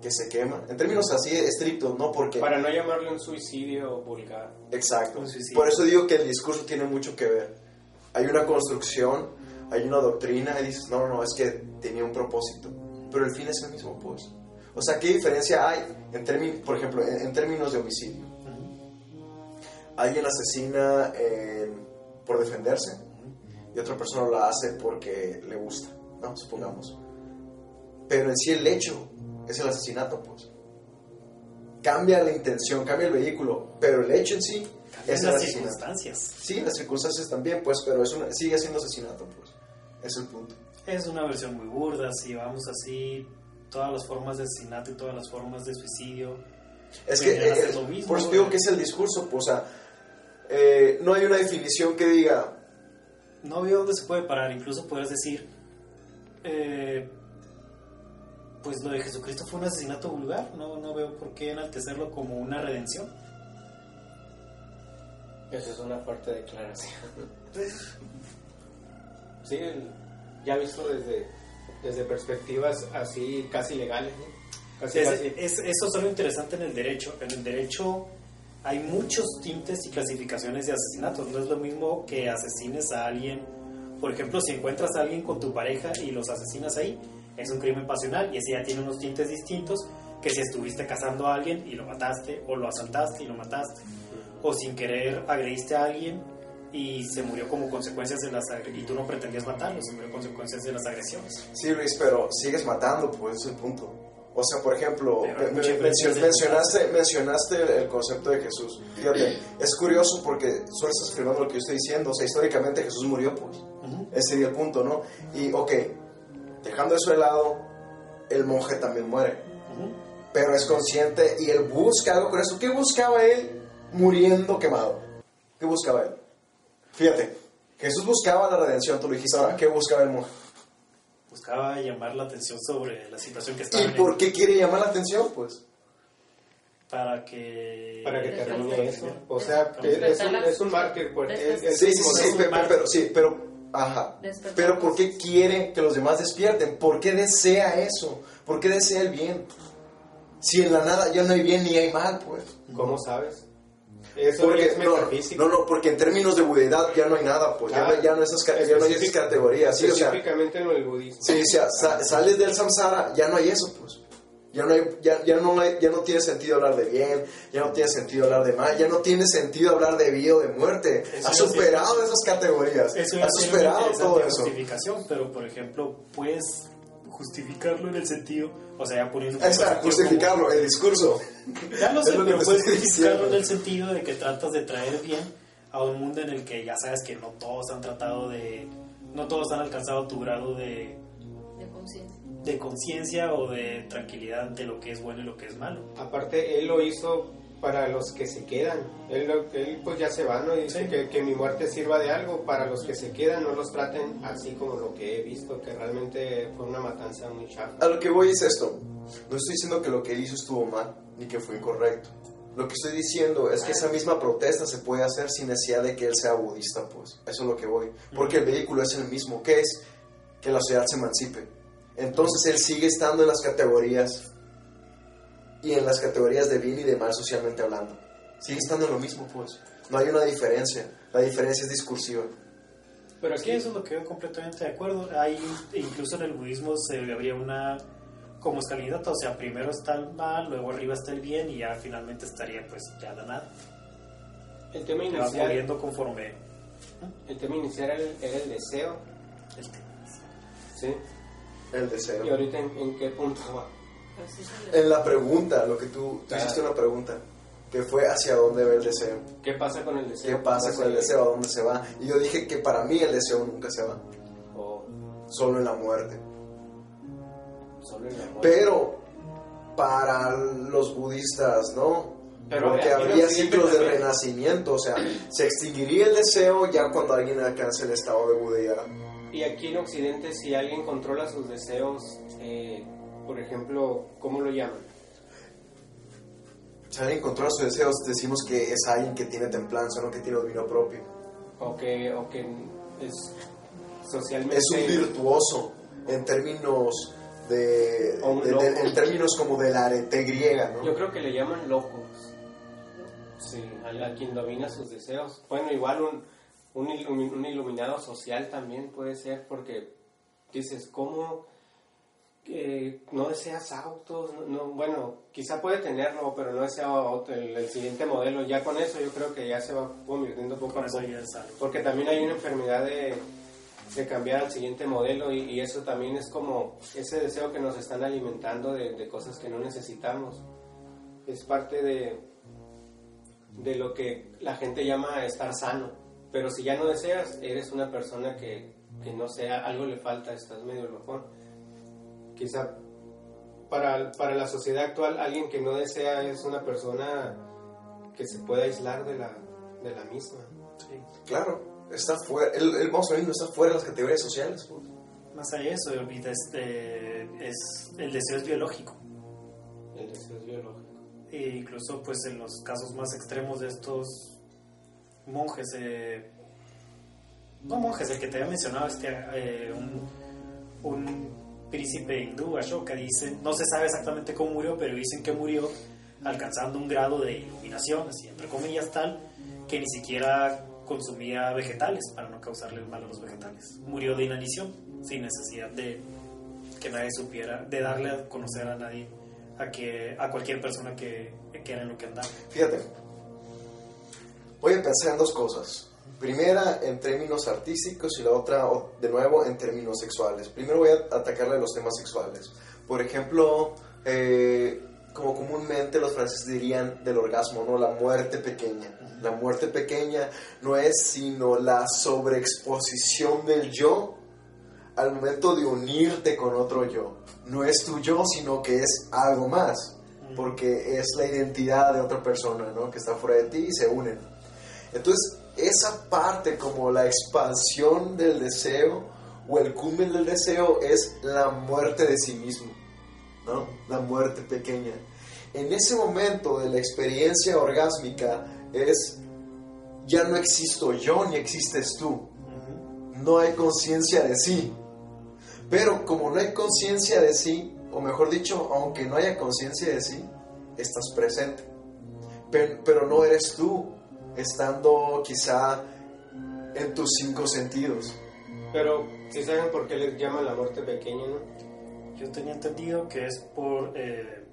que se quema? En términos así estrictos, ¿no? Porque...
Para no llamarle un suicidio vulgar.
Exacto.
Un suicidio.
Por eso digo que el discurso tiene mucho que ver. Hay una construcción, hay una doctrina y dices, no, no, es que tenía un propósito. Pero el fin es el mismo, pues. O sea, ¿qué diferencia hay, en por ejemplo, en, en términos de homicidio? Alguien asesina en- por defenderse y otra persona lo hace porque le gusta, ¿no? Supongamos. Pero en sí el hecho es el asesinato, pues. Cambia la intención, cambia el vehículo, pero el hecho en sí
Cambian
es el
las
asesinato.
circunstancias.
Sí, las circunstancias también, pues, pero es una- sigue siendo asesinato, pues. Es el punto.
Es una versión muy burda, si vamos así, todas las formas de asesinato y todas las formas de suicidio.
Es que,
ser
eh,
lo mismo,
por eso digo que es el discurso, pues, o sea, eh, no hay una definición que diga,
no veo dónde se puede parar. Incluso podrías decir, eh, pues lo de Jesucristo fue un asesinato vulgar. No, no veo por qué enaltecerlo como una redención.
Eso es una fuerte declaración. sí, ya visto desde, desde perspectivas así casi legales. ¿no? Casi,
Es-
casi.
es- eso es algo interesante en el derecho. En el derecho hay muchos tintes y clasificaciones de asesinatos. No es lo mismo que asesines a alguien. Por ejemplo, si encuentras a alguien con tu pareja y los asesinas ahí, es un crimen pasional y ese ya tiene unos tintes distintos que si estuviste casando a alguien y lo mataste, o lo asaltaste y lo mataste, o sin querer agrediste a alguien y se murió como consecuencias de las y tú no pretendías matarlo, se murió consecuencias de las agresiones.
Sí, Luis, pero sigues matando, pues, es el punto. O sea, por ejemplo, men- mencionaste, mencionaste el concepto de Jesús. Fíjate, es curioso porque solo estás afirmando lo que yo estoy diciendo. O sea, históricamente Jesús murió, pues.
Ujú.
Ese sería el punto, ¿no? Y, ok, dejando eso de lado, el monje también muere. Pero es consciente y él busca algo con eso. ¿Qué buscaba él muriendo quemado? ¿Qué buscaba él? Fíjate, Jesús buscaba la redención, tú lo dijiste ahora. ¿Qué buscaba el monje?
Buscaba llamar la atención sobre la situación que estaba
¿Y por qué quiere llamar la atención? Pues
para que
para que termine eso. O sea, es, un, es un marker. Pues,
después-
es- es
Sí, sí, sí,
modelo.
sí, pe- pe- pero, sí, pero, ajá. Pero ¿por qué quiere que los demás despierten? ¿Por qué desea eso? ¿Por qué desea el bien? Si en la nada ya no hay bien ni hay mal, pues.
¿Cómo sabes? Eso
Porque,
es
no,
metafísico.
no, no, porque en términos de budeidad ya no hay nada, pues. Ya,
Ah,
no, ya no esas, ya no hay esas categorías, sí, o sea.
Específicamente en el budismo.
Sí, o sea, sa- sales del samsara, ya no hay eso, pues. Ya no, hay, ya, ya, no hay- ya no tiene sentido hablar de bien, ya no tiene sentido hablar de mal, ya no tiene sentido hablar de vida o de muerte.
Eso ya
superado esas categorías,
Eso tiene
superado todo eso.
pero por ejemplo, puedes justificarlo en el sentido, o sea, ya poniendo
Ahí está, justificarlo, el discurso.
ya lo sé,
lo que
pero puedes justificarlo
diciendo.
en el sentido de que tratas de traer bien a un mundo en el que ya sabes que no todos han tratado de, no todos han alcanzado tu grado de
De conciencia.
de conciencia o de tranquilidad de lo que es bueno y lo que es malo.
Aparte, él lo hizo para los que se quedan. Él, él pues ya se va, ¿no? Y dice
Sí.
que, que mi muerte sirva de algo. Para los que se quedan, no los traten así como lo que he visto, que realmente fue una matanza muy chafa.
A lo que voy es esto. No estoy diciendo que lo que hizo estuvo mal, ni que fue incorrecto. Lo que estoy diciendo es que esa misma protesta se puede hacer sin necesidad de que él sea budista, pues. Eso es lo que voy. Porque el vehículo es el mismo. ¿Qué es? Que la sociedad se emancipe. Entonces él sigue estando en las categorías y en las categorías de bien y de mal socialmente hablando. Sigue estando lo mismo, pues. No hay una diferencia. La diferencia es discursiva.
Pero
Sí,
aquí
eso es lo que veo completamente de acuerdo. Hay, incluso en el budismo se habría una como escalinata, o sea, primero está el mal, luego arriba está el bien y ya finalmente estaría pues ya la nada.
el tema
Te vas
inicial,
moviendo conforme
el tema inicial era el, era el deseo.
el tema.
¿sí?
El deseo.
Y ahorita, ¿en, en qué punto va?
En la pregunta, lo que tú, tú hiciste una pregunta, que fue hacia dónde va el deseo.
¿Qué pasa con el
¿Qué
deseo?
pasa con el deseo? ¿A dónde se va? Y yo dije que para mí el deseo nunca se va,
O
solo en la muerte.
solo en la muerte.
Pero para los budistas, ¿no?
Pero
Porque habría ciclos de renacimiento, o sea, se extinguiría el deseo ya cuando alguien alcance el estado de budeidad.
Y aquí en Occidente, si alguien controla sus deseos, eh, por ejemplo, ¿cómo lo llaman?
Si alguien controla sus deseos, decimos que es alguien que tiene templanza, no que tiene dominio propio.
O que, o que es socialmente...
Es un virtuoso en términos de, de- de- en términos como del arete griega, ¿no?
Yo creo que le llaman locos. Sí, a, a quien domina sus deseos. Bueno, igual un, un iluminado social también puede ser porque dices, ¿cómo eh, no deseas autos? No, no, bueno, quizá puede tenerlo, pero no desea auto- el, el siguiente modelo. Ya con eso yo creo que ya se va convirtiendo poco a poco. Porque también hay una enfermedad de, de cambiar al siguiente modelo y, y eso también es como ese deseo que nos están alimentando de, de cosas que no necesitamos. Es parte de, de lo que la gente llama estar sano. Pero si ya no deseas, eres una persona que, que no sea, algo le falta, estás medio loco. Quizá para, para la sociedad actual, alguien que no desea es una persona que se puede aislar de la, de la misma.
Sí.
Claro. está fuera, el, el vamos a ver, no está fuera de las categorías sociales. pues.
Más allá de eso, ahorita este, es, el deseo es biológico.
El deseo es biológico.
E incluso pues en los casos más extremos de estos monjes, eh, no monjes, el que te había mencionado, este, eh, un, un príncipe hindú, Ashoka, dice, no se sabe exactamente cómo murió, pero dicen que murió alcanzando un grado de iluminación, así entre comillas tal, que ni siquiera consumía vegetales para no causarle mal a los vegetales. Murió de inanición, sin necesidad de que nadie supiera, de darle a conocer a nadie, a, que, a cualquier persona que, que era en lo que andaba.
Fíjate, voy a pensar en dos cosas. Primera en términos artísticos y la otra, de nuevo, en términos sexuales. Primero voy a atacarle los temas sexuales. Por ejemplo, eh, como comúnmente los franceses dirían del orgasmo, ¿no? La muerte pequeña. La muerte pequeña no es sino la sobreexposición del yo al momento de unirte con otro yo. No es tu yo, sino que es algo más, porque es la identidad de otra persona, ¿no? Que está fuera de ti y se unen. Entonces, esa parte como la expansión del deseo o el culmen del deseo es la muerte de sí mismo, ¿no? La muerte pequeña. En ese momento de la experiencia orgásmica es, ya no existo yo ni existes tú. No hay conciencia de sí. Pero como no hay conciencia de sí, o mejor dicho, aunque no haya conciencia de sí, estás presente. Pero, pero no eres tú, estando quizá en tus cinco sentidos.
Pero, si saben por qué les llaman la muerte pequeña, ¿no?
Yo tenía entendido que es por... eh,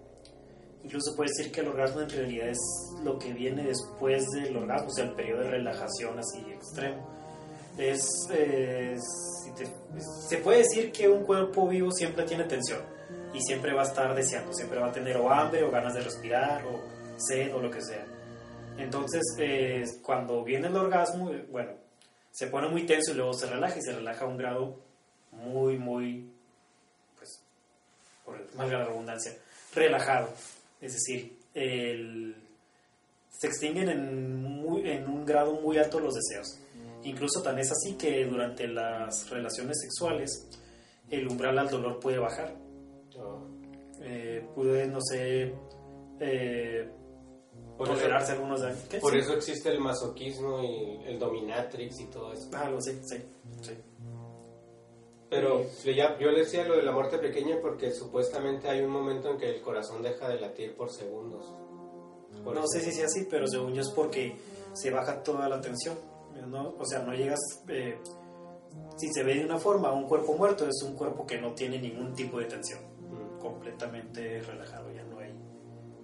incluso puede decir que el orgasmo en realidad es lo que viene después del orgasmo, o sea, el periodo de relajación así extremo. Es, eh, si te- se puede decir que un cuerpo vivo siempre tiene tensión y siempre va a estar deseando, siempre va a tener o hambre o ganas de respirar o sed o lo que sea. Entonces, eh, cuando viene el orgasmo, eh, bueno, se pone muy tenso y luego se relaja y se relaja a un grado muy, muy, pues, por valga la redundancia, relajado. Es decir, el- se extinguen en, muy- en un grado muy alto los deseos. Incluso tan es así que durante las relaciones sexuales el umbral al dolor puede bajar.
No.
Eh, puede, no sé, eh,
Por eso-
tolerarse algunos daños.
Por
Sí.
eso existe el masoquismo y el dominatrix y todo eso.
Algo así, sí, sí.
Pero yo, ya, yo le decía lo de la muerte pequeña porque supuestamente hay un momento en que el corazón deja de latir por segundos. Por
no
eso-
sé si sea así, pero según yo es porque se baja toda la tensión. ¿no? O sea, no llegas. eh, si se ve de una forma, un cuerpo muerto es un cuerpo que no tiene ningún tipo de tensión.
Mm.
Completamente relajado, ya.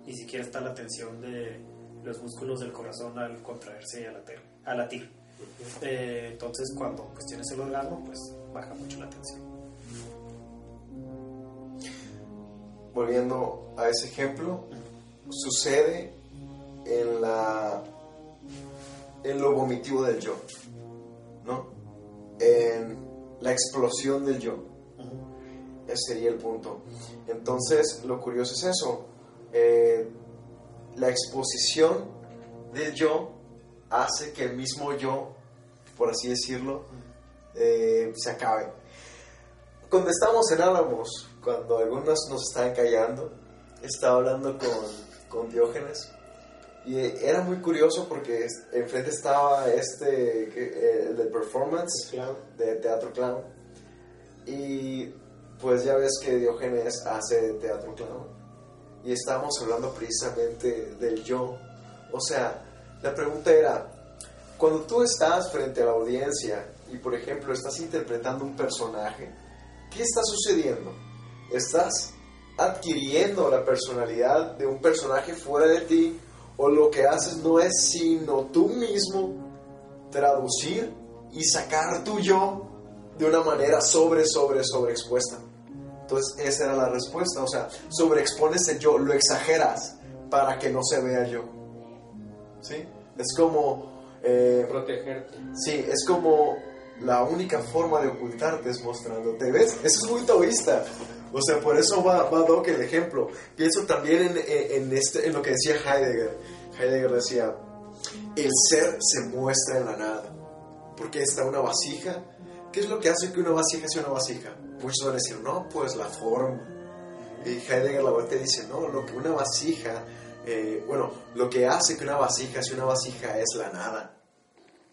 Ni siquiera está la tensión de los músculos del corazón al contraerse y a latir. A latir. Eh, entonces, cuando pues, tienes el orgasmo, pues baja mucho la tensión.
Volviendo a ese ejemplo, sucede en la en lo vomitivo del yo, ¿no? En la explosión del yo. Ese sería el punto. Entonces, lo curioso es eso. Eh, la exposición del yo hace que el mismo yo, por así decirlo, eh, se acabe. Cuando estábamos en Álamos, cuando algunos nos estaban callando, estaba hablando con, con Diógenes y era muy curioso porque enfrente estaba este, eh, el de performance,
Clown.
de teatro clown. Y pues ya ves que Diógenes hace teatro clown. Y estábamos hablando precisamente del yo. O sea, la pregunta era, cuando tú estás frente a la audiencia y por ejemplo estás interpretando un personaje, ¿qué está sucediendo? ¿Estás adquiriendo la personalidad de un personaje fuera de ti o lo que haces no es sino tú mismo traducir y sacar tu yo de una manera sobre, sobre, sobreexpuesta. Entonces esa era la respuesta, o sea, sobreexpones el yo, lo exageras para que no se vea yo. ¿Sí? Es como... eh,
Protegerte.
Sí, es como la única forma de ocultarte es mostrándote. ¿Ves? Eso es muy taoísta. O sea, por eso va, va Doc el ejemplo. Pienso también en, en- este, en lo que decía Heidegger. Heidegger decía, el ser se muestra en la nada. porque está una vasija. ¿Qué es lo que hace que una vasija sea una vasija? Muchos van a decir, no, pues la forma. Y Heidegger la vuelta dice, no, lo que una vasija, eh, bueno, lo que hace que una vasija sea una vasija es la nada,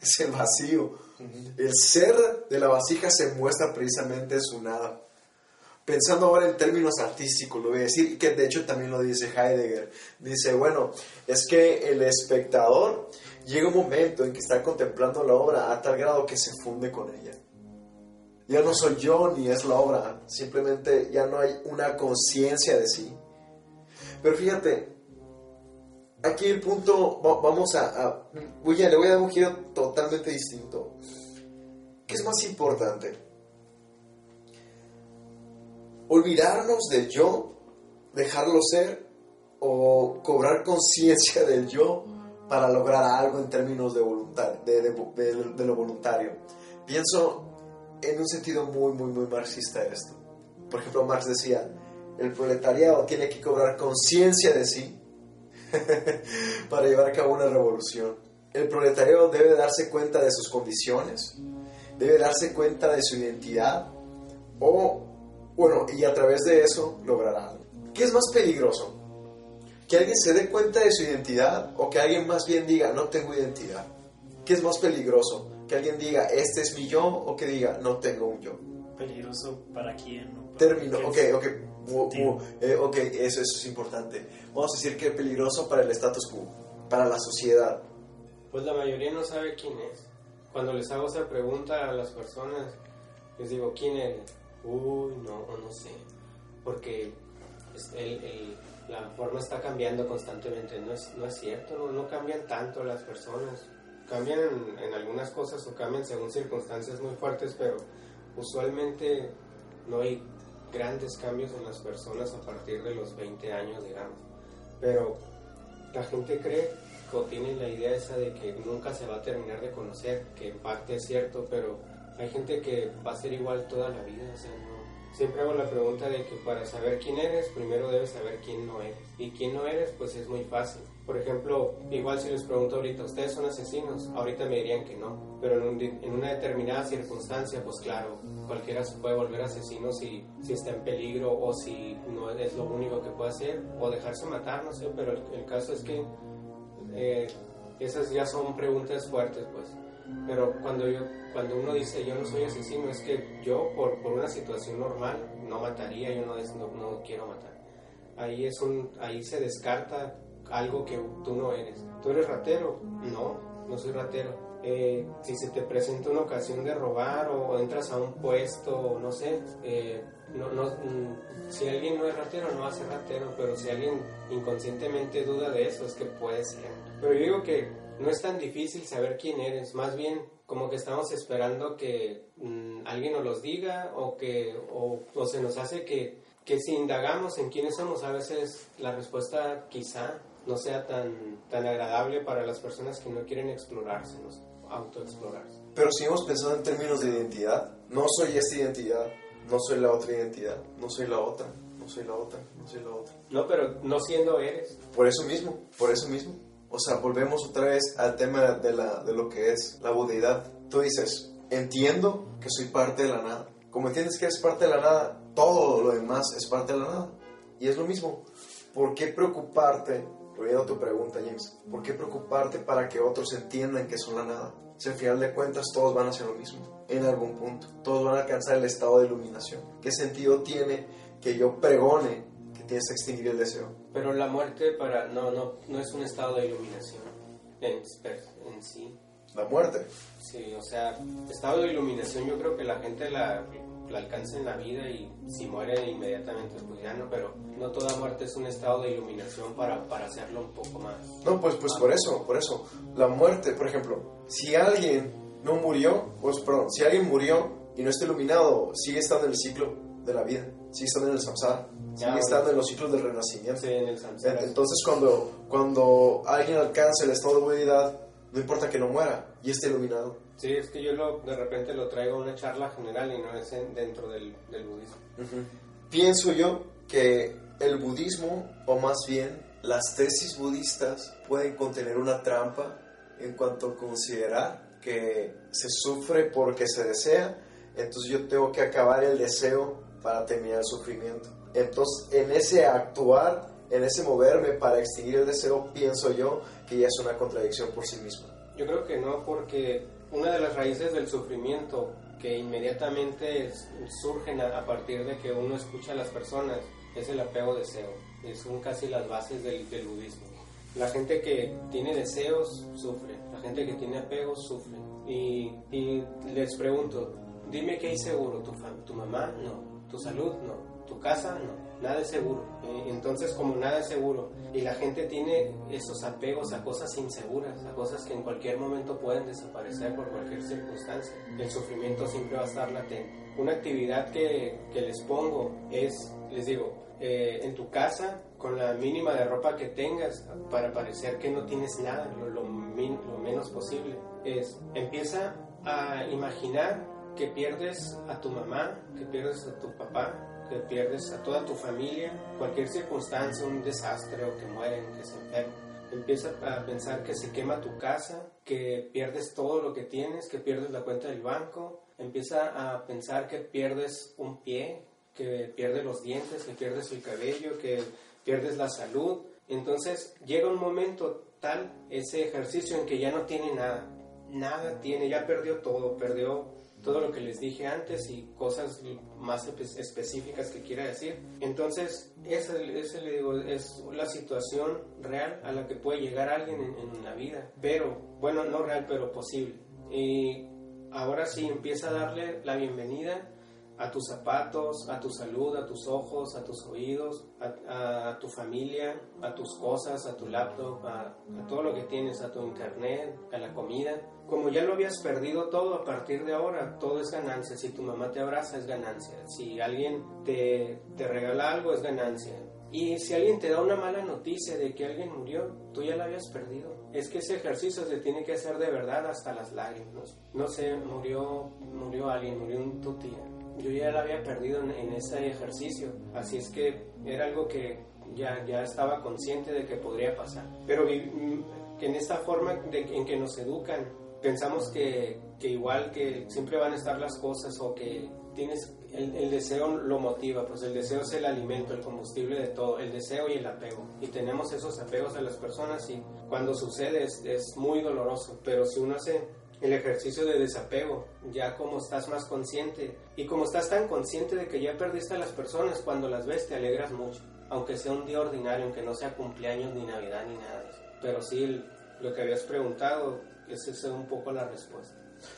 es el vacío. El ser de la vasija se muestra precisamente en su nada. Pensando ahora en términos artísticos, lo voy a decir, que de hecho también lo dice Heidegger. Dice, bueno, es que el espectador llega un momento en que está contemplando la obra a tal grado que se funde con ella. Ya no soy yo ni es la obra, simplemente ya no hay una conciencia de sí. Pero fíjate, aquí el punto, va- vamos a, a voy a- le voy a dar un giro totalmente distinto. ¿Qué es más importante? ¿Olvidarnos del yo, dejarlo ser, o cobrar conciencia del yo para lograr algo en términos de, voluntar, de lo voluntario? Pienso en un sentido muy, muy, muy marxista esto. Por ejemplo, Marx decía, el proletariado tiene que cobrar conciencia de sí para llevar a cabo una revolución. El proletariado debe darse cuenta de sus condiciones, debe darse cuenta de su identidad o, bueno, y a través de eso lograr algo. ¿Qué es más peligroso? ¿Que alguien se dé cuenta de su identidad o que alguien más bien diga, no tengo identidad? ¿Qué es más peligroso? ¿Que alguien diga, este es mi yo o que diga, no tengo un yo?
¿Peligroso para quién? no? ¿Para
Término, ok, ok, mu- mu- eh, ok, eso, eso es importante. Vamos a decir que es peligroso para el status quo, para la sociedad.
Pues la mayoría no sabe quién es. Cuando les hago esa pregunta a las personas, les digo, ¿quién eres? Uy, no, no sé. Porque es- el- el- la forma está cambiando constantemente. No es, no es cierto, no, no cambian tanto las personas. Cambian en, algunas cosas o cambian según circunstancias muy fuertes, pero usualmente no hay grandes cambios en las personas a partir de los 20 años, digamos. Pero la gente cree o tiene la idea esa de que nunca se va a terminar de conocer, que en parte es cierto, pero hay gente que va a ser igual toda la vida. Siempre hago la pregunta de que para saber quién eres, primero debes saber quién no eres. Y quién no eres, pues es muy fácil. Por ejemplo, igual si les pregunto ahorita, ¿ustedes son asesinos? Ahorita me dirían que no. Pero en, un en una determinada circunstancia, pues claro, cualquiera se puede volver asesino si, si está en peligro o si no es lo único que puede hacer, o dejarse matar, no sé, pero el, el caso es que eh, esas ya son preguntas fuertes, pues. Pero cuando, yo, cuando uno dice yo no soy asesino, es que yo por, por una situación normal no mataría, yo no, no, no quiero matar. Ahí, es un, ahí se descarta algo que tú no eres. ¿Tú eres ratero? No, no soy ratero. Eh, si se te presenta una ocasión de robar o, entras a un puesto, o no sé, eh, no, no, mm, si alguien no es ratero, no ser ratero, pero si alguien inconscientemente duda de eso, es que puede ser. Pero yo digo que no es tan difícil saber quién eres, más bien como que estamos esperando que mm, alguien nos los diga o que o, o se nos hace que, que si indagamos en quiénes somos, a veces la respuesta quizá no sea tan, tan agradable para las personas que no quieren explorarse, no autoexplorarse.
Pero seguimos pensando en términos de identidad. No soy esta identidad, no soy la otra identidad, no soy la otra, no soy la otra, no soy la otra.
No, pero no siendo eres.
Por eso mismo, por eso mismo. O sea, volvemos otra vez al tema de, la, de lo que es la budeidad. Tú dices, entiendo que soy parte de la nada. Como entiendes que eres parte de la nada, todo lo demás es parte de la nada. Y es lo mismo. ¿Por qué preocuparte, volviendo a tu pregunta, James, por qué preocuparte para que otros entiendan que son la nada? Si al final de cuentas todos van a hacer lo mismo, en algún punto. Todos van a alcanzar el estado de iluminación. ¿Qué sentido tiene que yo pregone que tienes que extinguir el deseo?
Pero la muerte para no no no es un estado de iluminación en, en sí.
La muerte.
Sí, o sea, estado de iluminación yo creo que la gente la, la alcanza en la vida y si muere inmediatamente pues ya no, pero no toda muerte es un estado de iluminación para, para hacerlo un poco más.
No, pues, pues por eso, por eso. La muerte, por ejemplo, si alguien no murió, pues perdón, si alguien murió y no está iluminado, sigue estando en el ciclo de la vida, sigue estando en el samsara, sigue
bueno.
estando en los ciclos del renacimiento.
Sí, en el samsara.
Entonces cuando, cuando alguien alcanza el estado de buenidad, no importa que no muera y esté iluminado.
Sí, es que yo lo, de repente lo traigo a una charla general y no es en- dentro del, del budismo.
Pienso yo que el budismo, o más bien las tesis budistas, pueden contener una trampa en cuanto a considerar que se sufre porque se desea, entonces yo tengo que acabar el deseo para terminar el sufrimiento. Entonces, en ese actuar, en ese moverme para extinguir el deseo, pienso yo que ya es una contradicción por sí mismo.
Yo creo que no, porque una de las raíces del sufrimiento que inmediatamente surgen a, partir de que uno escucha a las personas es el apego-deseo. Y son casi las bases del, budismo. La gente que tiene deseos sufre, la gente que tiene apegos sufre. Y, les pregunto, dime qué hay seguro, ¿Tu, tu mamá? No. ¿Tu salud? No. ¿Tu casa? No. Nada es seguro. Eh, Entonces, como nada es seguro, y la gente tiene esos apegos a cosas inseguras, a cosas que en cualquier momento pueden desaparecer por cualquier circunstancia, el sufrimiento siempre va a estar latente. Una actividad que, que les pongo es, les digo, eh, en tu casa, con la mínima de ropa que tengas, para parecer que no tienes nada, lo, menos posible, es empieza a imaginar que pierdes a tu mamá, que pierdes a tu papá, que pierdes a toda tu familia, cualquier circunstancia, un desastre o que mueren, que se enferman. Empieza a pensar que se quema tu casa, que pierdes todo lo que tienes, que pierdes la cuenta del banco. Empieza a pensar que pierdes un pie, que pierdes los dientes, que pierdes el cabello, que pierdes la salud. Entonces llega un momento tal, ese ejercicio en que ya no tiene nada, nada tiene, ya perdió todo, perdió todo lo que les dije antes y cosas más espe- específicas que quiera decir. Entonces, esa, esa le digo, es la situación real a la que puede llegar alguien en, en la vida, pero, bueno, no real, pero posible. Y ahora sí, empieza a darle la bienvenida a tus zapatos, a tu salud, a tus ojos, a tus oídos, a, tu familia, a tus cosas, a tu laptop, a, a todo lo que tienes, a tu internet, a la comida. Como ya lo habías perdido todo, a partir de ahora todo es ganancia. Si tu mamá te abraza es ganancia. Si alguien te, te regala algo es ganancia. Y si alguien te da una mala noticia de que alguien murió, tú ya la habías perdido. Es que ese ejercicio se tiene que hacer de verdad hasta las lágrimas. No sé, murió, murió alguien, murió un, tu tía. Yo ya la había perdido en, en ese ejercicio. Así es que era algo que ya, ya estaba consciente de que podría pasar. Pero mm, en esta forma de, en que nos educan, pensamos que, que igual que siempre van a estar las cosas o que tienes el, el deseo lo motiva, pues el deseo es el alimento, el combustible de todo, el deseo y el apego. Y tenemos esos apegos a las personas y cuando sucede es, es muy doloroso, pero si uno hace el ejercicio de desapego, ya como estás más consciente y como estás tan consciente de que ya perdiste a las personas, cuando las ves te alegras mucho, aunque sea un día ordinario, aunque no sea cumpleaños ni Navidad ni nada. Pero sí, lo que habías preguntado, esa es un poco la respuesta.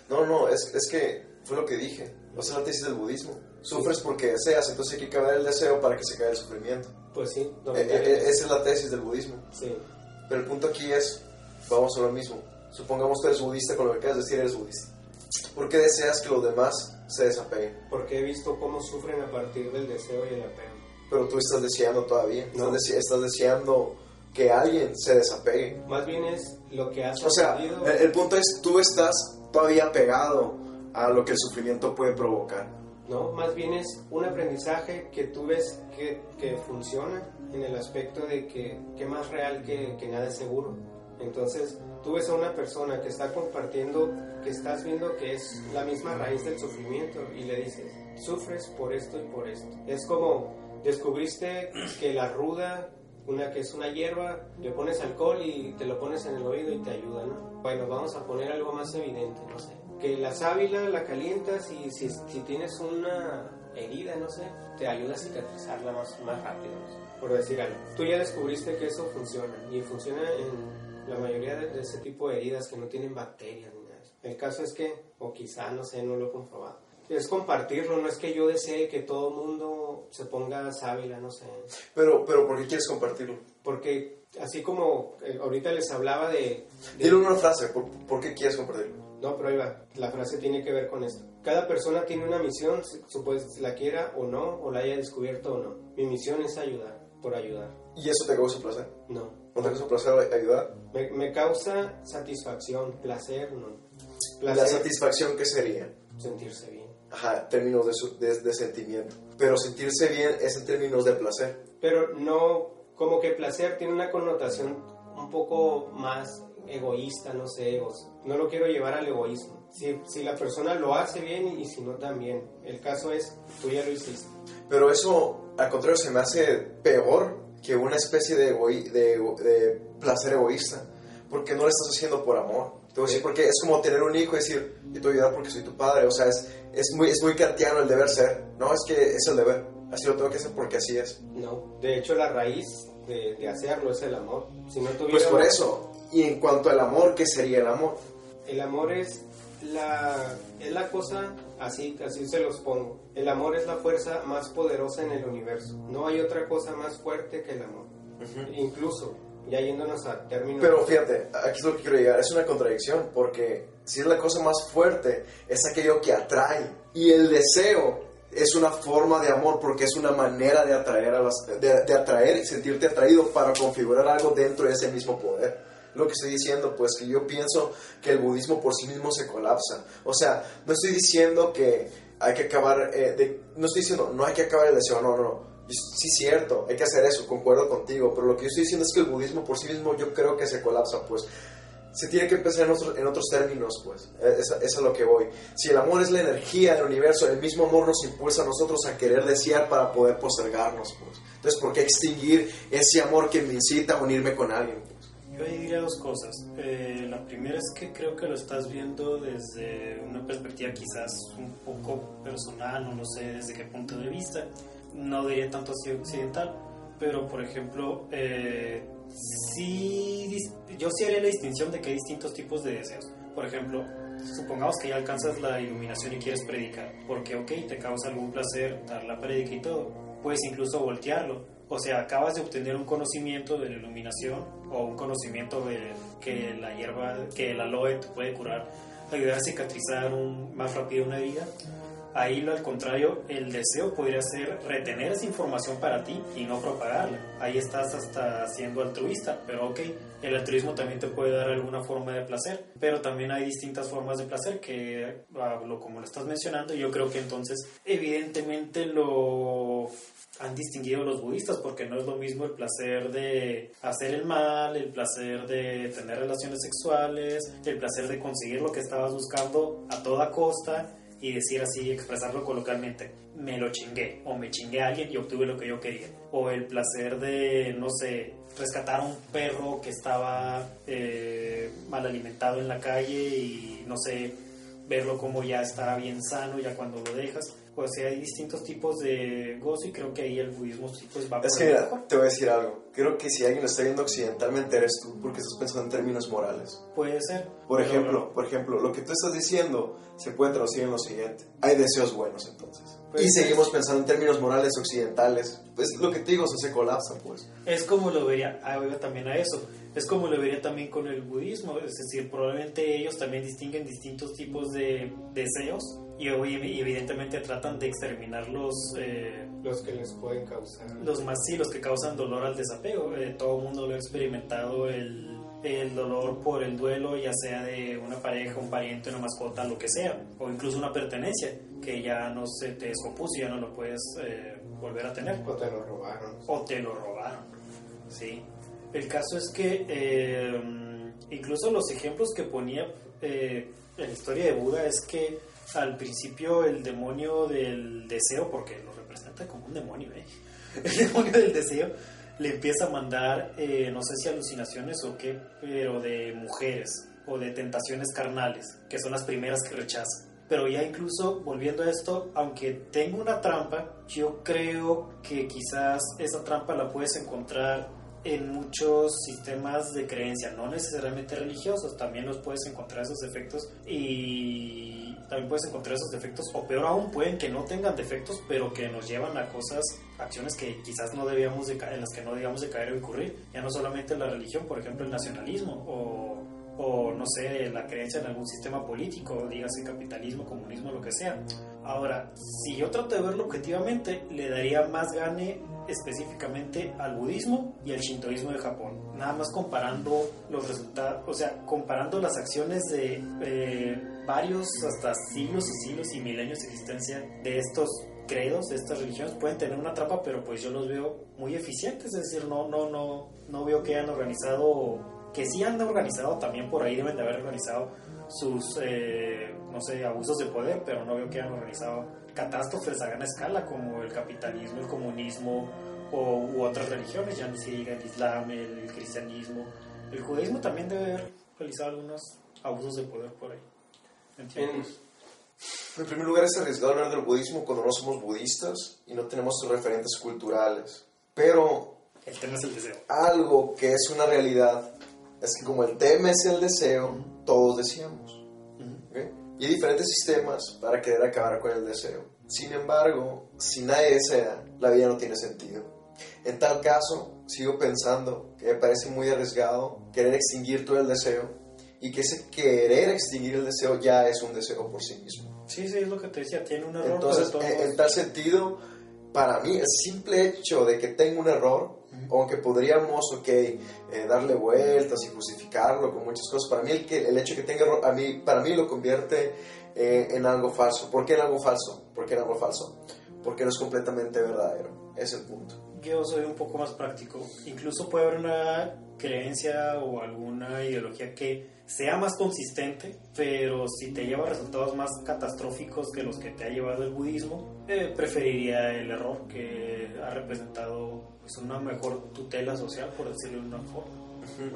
No, no, es, es que fue lo que dije. O sea, la tesis del budismo. Sufres porque deseas, entonces hay que acabar el deseo para que se acabe el sufrimiento.
Pues sí,
Eh, eh, esa es la tesis del budismo.
sí.
Pero el punto aquí es, vamos a lo mismo. Supongamos que eres budista, con lo que de decir eres budista. ¿Por qué deseas que los demás se desapeguen?
Porque he visto cómo sufren a partir del deseo y el apego.
Pero tú estás deseando todavía.
No.
Estás, dese- estás deseando que alguien se desapegue.
Más bien es lo que has
O sea, el, el punto es, tú estás todavía pegado a lo que el sufrimiento puede provocar.
No, más bien es un aprendizaje que tú ves que, que funciona en el aspecto de que, que más real que, que nada es seguro. Entonces, tú ves a una persona que está compartiendo, que estás viendo que es la misma raíz del sufrimiento y le dices, sufres por esto y por esto. Es como descubriste que la ruda, una que es una hierba, le pones alcohol y te lo pones en el oído y te ayuda, ¿no? Bueno, vamos a poner algo más evidente, no sé. Que la sábila la calientas y si, si tienes una herida, no sé, te ayuda a cicatrizarla más, más rápido, no por decir algo. Tú ya descubriste que eso funciona y funciona en la mayoría de, de ese tipo de heridas que no tienen bacterias ni nada. El caso es que, o quizá, no sé, no lo he comprobado. Es compartirlo, no es que yo desee que todo el mundo se ponga sábila, no sé.
Pero, pero ¿por qué quieres compartirlo?
Porque así como eh, ahorita les hablaba de... de-
Dile una frase, ¿por, por qué quieres compartirlo?
No, pero ahí va. La frase tiene que ver con esto. Cada persona tiene una misión, supuesto la quiera o no, o la haya descubierto o no. Mi misión es ayudar, por ayudar.
¿Y eso te causa placer?
No.
¿No te causa placer ayudar?
Me, me causa satisfacción, placer, no.
La
Placer,
satisfacción, ¿qué sería?
sentirse bien.
Ajá, términos de, su- de, de sentimiento. Pero sentirse bien es en términos de placer.
Pero no, como que placer tiene una connotación un poco más egoísta, no sé, o s- no lo quiero llevar al egoísmo. Si, si la persona lo hace bien y si no también. El caso es, tú ya lo hiciste.
Pero eso, al contrario, se me hace peor que una especie de, egoí- de, de placer egoísta. Porque no lo estás haciendo por amor. Te voy a decir, porque es como tener un hijo y decir, yo te voy a ayudar porque soy tu padre. O sea, es, es, muy, es muy kantiano el deber ser. No, es que es el deber. Así lo tengo que hacer porque así es.
No, de hecho la raíz de, de hacerlo es el amor. Si no tuviera
Pues por eso. Y en cuanto al amor, ¿qué sería el amor?
El amor es la, es la cosa, así, así se los pongo. El amor es la fuerza más poderosa en el universo. No hay otra cosa más fuerte que el amor. Incluso, ya yéndonos a términos...
Pero fíjate, aquí es lo que quiero llegar, es una contradicción, porque si es la cosa más fuerte, es aquello que atrae. Y el deseo es una forma de amor, porque es una manera de atraer, a las, de, de atraer y sentirte atraído para configurar algo dentro de ese mismo poder. Lo que estoy diciendo, pues que yo pienso que el budismo por sí mismo se colapsa. O sea, no estoy diciendo que hay que acabar, eh, de- no estoy diciendo no hay que acabar el deseo, no, no, no. Sí, cierto, hay que hacer eso, concuerdo contigo, pero lo que yo estoy diciendo es que el budismo por sí mismo yo creo que se colapsa, pues se tiene que pensar en otros, en otros términos, pues, eso, eso es a lo que voy. Si el amor es la energía del universo, el mismo amor nos impulsa a nosotros a querer desear para poder postergarnos, pues. Entonces, ¿por qué extinguir ese amor que me incita a unirme con alguien?
Yo ahí diría dos cosas. Eh, la primera es que creo que lo estás viendo desde una perspectiva quizás un poco personal, no lo sé desde qué punto de vista. No diría tanto así occidental, pero por ejemplo, eh, sí, yo sí haría la distinción de que hay distintos tipos de deseos. Por ejemplo, supongamos que ya alcanzas la iluminación y quieres predicar, porque ok, te causa algún placer dar la predica y todo. Puedes incluso voltearlo. O sea, acabas de obtener un conocimiento de la iluminación o un conocimiento de que la hierba, que el aloe te puede curar, ayudar a cicatrizar un- más rápido una herida. Ahí, al contrario, el deseo podría ser retener esa información para ti y no propagarla. Ahí estás hasta siendo altruista, pero ok, el altruismo también te puede dar alguna forma de placer, pero también hay distintas formas de placer que, ah, lo, como lo estás mencionando, yo creo que entonces evidentemente lo han distinguido los budistas porque no es lo mismo el placer de hacer el mal, el placer de tener relaciones sexuales, el placer de conseguir lo que estabas buscando a toda costa y decir así, expresarlo coloquialmente, me lo chingué o me chingué a alguien y obtuve lo que yo quería. O el placer de, no sé, rescatar a un perro que estaba eh, mal alimentado en la calle y, no sé, verlo como ya está bien sano ya cuando lo dejas. O sea, hay distintos tipos de gozo y creo que ahí el budismo sí pues va
Es
por
que mira, te voy a decir algo. Creo que si alguien lo está viendo occidentalmente eres tú, porque estás pensando en términos morales.
Puede ser.
Por
Pero-
ejemplo, por ejemplo, lo que tú estás diciendo se puede traducir en lo siguiente. Hay deseos buenos entonces.
Pues
y seguimos pensando en términos morales occidentales. Pues lo que te digo, eso se colapsa, pues.
Es como lo vería, ah, también a eso, es como lo vería también con el budismo, es decir, probablemente ellos también distinguen distintos tipos de deseos y evidentemente tratan de exterminar los, eh,
Los que les pueden causar.
los más sí, los que causan dolor al desapego. Eh, todo el mundo lo ha experimentado, el, el dolor por el duelo, ya sea de una pareja, un pariente, una mascota, lo que sea, o incluso una pertenencia que ya no se te descompuso y ya no lo puedes eh, volver a tener
O te lo robaron.
o te lo robaron. ¿sí? El caso es que eh, incluso los ejemplos que ponía eh, en la historia de Buda es que al principio el demonio del deseo, porque lo representa como un demonio, ¿eh? el demonio del deseo le empieza a mandar, eh, no sé si alucinaciones o qué, pero de mujeres o de tentaciones carnales, que son las primeras que rechaza. Pero ya incluso volviendo a esto, aunque tengo una trampa, yo creo que quizás esa trampa la puedes encontrar en muchos sistemas de creencia, no necesariamente religiosos, también los puedes encontrar esos defectos y también puedes encontrar esos defectos, o peor aún, pueden que no tengan defectos, pero que nos llevan a cosas, acciones que quizás no debíamos de ca- en las que no debíamos de caer o incurrir, ya no solamente la religión, por ejemplo el nacionalismo, o o no sé, la creencia en algún sistema político, dígase capitalismo, comunismo, lo que sea. Ahora, si yo trato de verlo objetivamente, le daría más gane específicamente al budismo y al shintoísmo de Japón. Nada más comparando los resultados, o sea, comparando las acciones de eh, varios hasta siglos y siglos y milenios de existencia de estos credos, de estas religiones, pueden tener una trampa, pero pues yo los veo muy eficientes, es decir, no, no, no, no veo que hayan organizado que sí han organizado, también por ahí deben de haber organizado sus, eh, no sé, abusos de poder, pero no veo que hayan organizado catástrofes a gran escala como el capitalismo, el comunismo o, u otras religiones, ya ni se diga el islam, el, el cristianismo. El judaísmo también debe haber realizado algunos abusos de poder por ahí. En
primer lugar, es arriesgado hablar del budismo cuando no somos budistas y no tenemos referentes culturales. Pero
El tema es el deseo.
algo que es una realidad es que como el tema es el deseo, todos deseamos. Y hay diferentes sistemas para querer acabar con el deseo. Sin embargo, si nadie desea, la vida no tiene sentido. En tal caso, sigo pensando que me parece muy arriesgado querer extinguir todo el deseo y que ese querer extinguir el deseo ya es un deseo por sí mismo.
Sí, sí, es lo que te decía, tiene un error.
Entonces, en, en tal sentido, para mí, el simple hecho de que tenga un error, aunque podríamos, ok, eh, darle vueltas y justificarlo con muchas cosas, para mí el, que, el hecho de que tenga error, a mí, para mí lo convierte eh, en algo falso. ¿Por qué en algo falso? ¿Por qué en algo falso? Porque no es completamente verdadero. Es el punto.
yo soy un poco más práctico. Incluso puede haber una creencia o alguna ideología que sea más consistente, pero si te lleva a resultados más catastróficos que los que te ha llevado el budismo, eh, preferiría el error que ha representado pues, una mejor tutela social, por decirlo de una forma.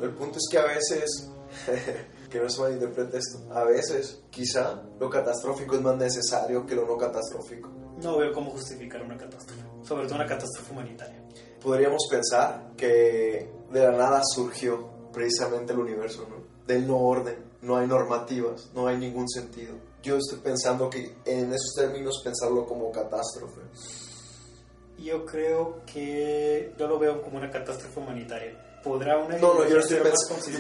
El punto es que a veces, que no se malinterprete esto, a veces quizá lo catastrófico es más necesario que lo no catastrófico.
No veo cómo justificar una catástrofe, sobre todo una catástrofe humanitaria.
podríamos pensar que de la nada surgió precisamente el universo, ¿no? Del no orden, no hay normativas, no hay ningún sentido. Yo estoy pensando que en esos términos pensarlo como catástrofe.
Yo creo que yo lo veo como una catástrofe humanitaria. ¿Podrá una
No, no, yo no, estoy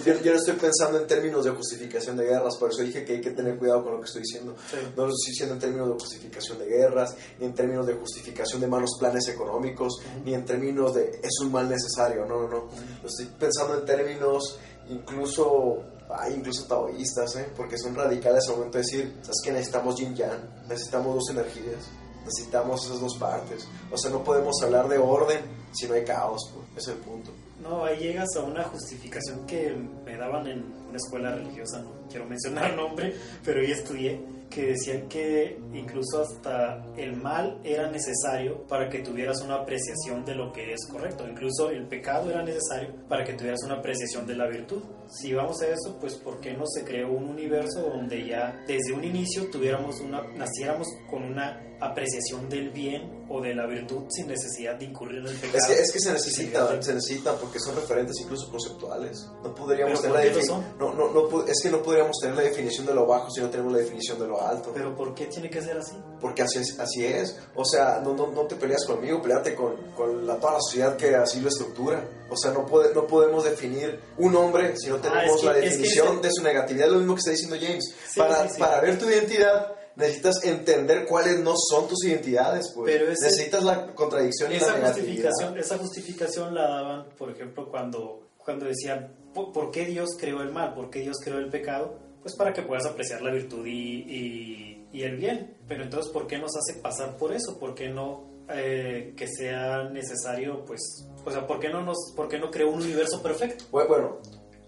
yo- yo no estoy pensando en términos de justificación de guerras, por eso dije que hay que tener cuidado con lo que estoy diciendo.
Sí.
No lo estoy diciendo en términos de justificación de guerras, ni en términos de justificación de malos planes económicos, ni en términos de es un mal necesario, no, no, no. Lo estoy pensando en términos incluso, ay, incluso taoístas, ¿eh? porque son radicales al momento de decir, ¿sabes que necesitamos yin yang? Necesitamos dos energías, necesitamos esas dos partes. O sea, no podemos hablar de orden si no hay caos, pues, es el punto.
No, ahí llegas a una justificación que me daban en una escuela religiosa, no quiero mencionar nombre, pero yo estudié, que decían que incluso hasta el mal era necesario para que tuvieras una apreciación de lo que es correcto, incluso el pecado era necesario para que tuvieras una apreciación de la virtud. Si vamos a eso, pues ¿por qué no se creó un universo donde ya desde un inicio tuviéramos una, naciéramos con una apreciación del bien o de la virtud sin necesidad de incurrir en el pecado?
Es que, es que se
Sí,
necesitan, se necesitan porque son referentes incluso conceptuales. No podríamos
¿Pero
tener la
por qué lo
defini- no, no, no, es que no podríamos tener la definición de lo bajo si no tenemos la definición de lo alto.
Pero ¿por qué tiene que ser así?
porque así es, así es. O sea, no, no, no te peleas conmigo, peleate con, con la, toda la sociedad que así lo estructura. O sea, no, puede, no podemos definir un hombre si no tenemos
Ah, es que-
la
es que
definición
ese-
de su negatividad. Es lo mismo que está diciendo James.
Sí,
para,
sí, sí.
para ver tu identidad necesitas entender cuáles no son tus identidades. Pues.
Pero ese-
necesitas la contradicción y
Esa
la negatividad.
justificación, esa justificación la daban, por ejemplo, cuando, cuando decían, ¿por, qué Dios creó el mal? ¿Por qué Dios creó el pecado? Pues para que puedas apreciar la virtud y, y- y el bien. Pero entonces, ¿por qué nos hace pasar por eso? ¿Por qué no eh, que sea necesario, pues, o sea, ¿por qué no, nos, por qué no creó un universo perfecto?
Bueno,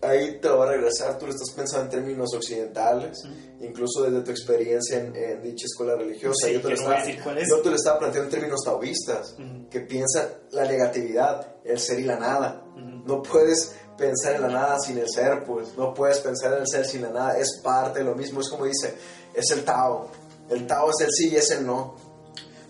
ahí te voy a regresar. Tú lo estás pensando en términos occidentales, incluso desde tu experiencia en, en dicha escuela religiosa.
Sí,
yo, te lo estaba,
es.
yo te lo estaba planteando en términos taoístas, que piensan la negatividad, el ser y la nada. No puedes pensar en la nada sin el ser, pues. No puedes pensar en el ser sin la nada. Es parte de lo mismo. Es como dice, es el Tao. El Tao es el sí y es el no.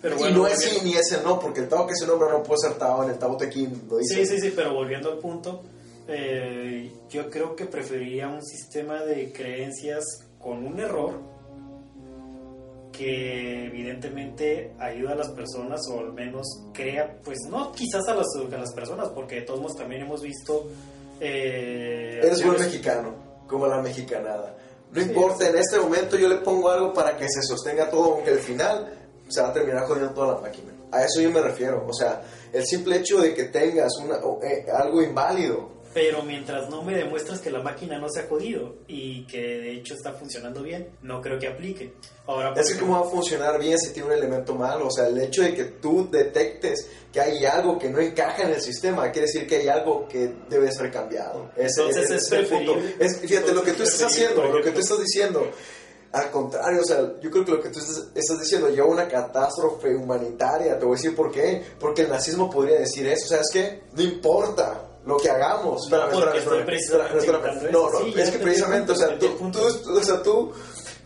Pero
y
bueno,
no es sí ni es el no, porque el Tao que es el hombre no puede ser Tao. En el Tao Te Ching lo dice.
Sí, sí, sí, pero volviendo al punto, eh, yo creo que preferiría un sistema de creencias con un error que evidentemente ayuda a las personas o al menos crea, pues no quizás a las, a las personas, porque de todos modos también hemos visto... Eh,
Eres buen mexicano, como la mexicanada. No importa, en este momento yo le pongo algo para que se sostenga todo, aunque al final se va a terminar jodiendo toda la máquina. A eso yo me refiero. O sea, el simple hecho de que tengas una, eh, algo inválido
Pero mientras no me demuestras que la máquina no se ha jodido y que de hecho está funcionando bien, no creo que aplique. Ahora,
Es que cómo va a funcionar bien si tiene un elemento malo. O sea, el hecho de que tú detectes que hay algo que no encaja en el sistema, quiere decir que hay algo que debe ser cambiado. Ese,
Entonces
ese
es
el punto. Es- fíjate, lo que tú estás haciendo, lo que tú estás diciendo, al contrario, o sea, yo creo que lo que tú estás, estás diciendo lleva una catástrofe humanitaria. Te voy a decir por qué. Porque el nazismo podría decir eso. O sea, es que no importa lo que hagamos.
No,
Espérame, espérame, espérame, No, no,
Sí,
es que precisamente, o sea, tú,
entendí el
tú, o sea, tú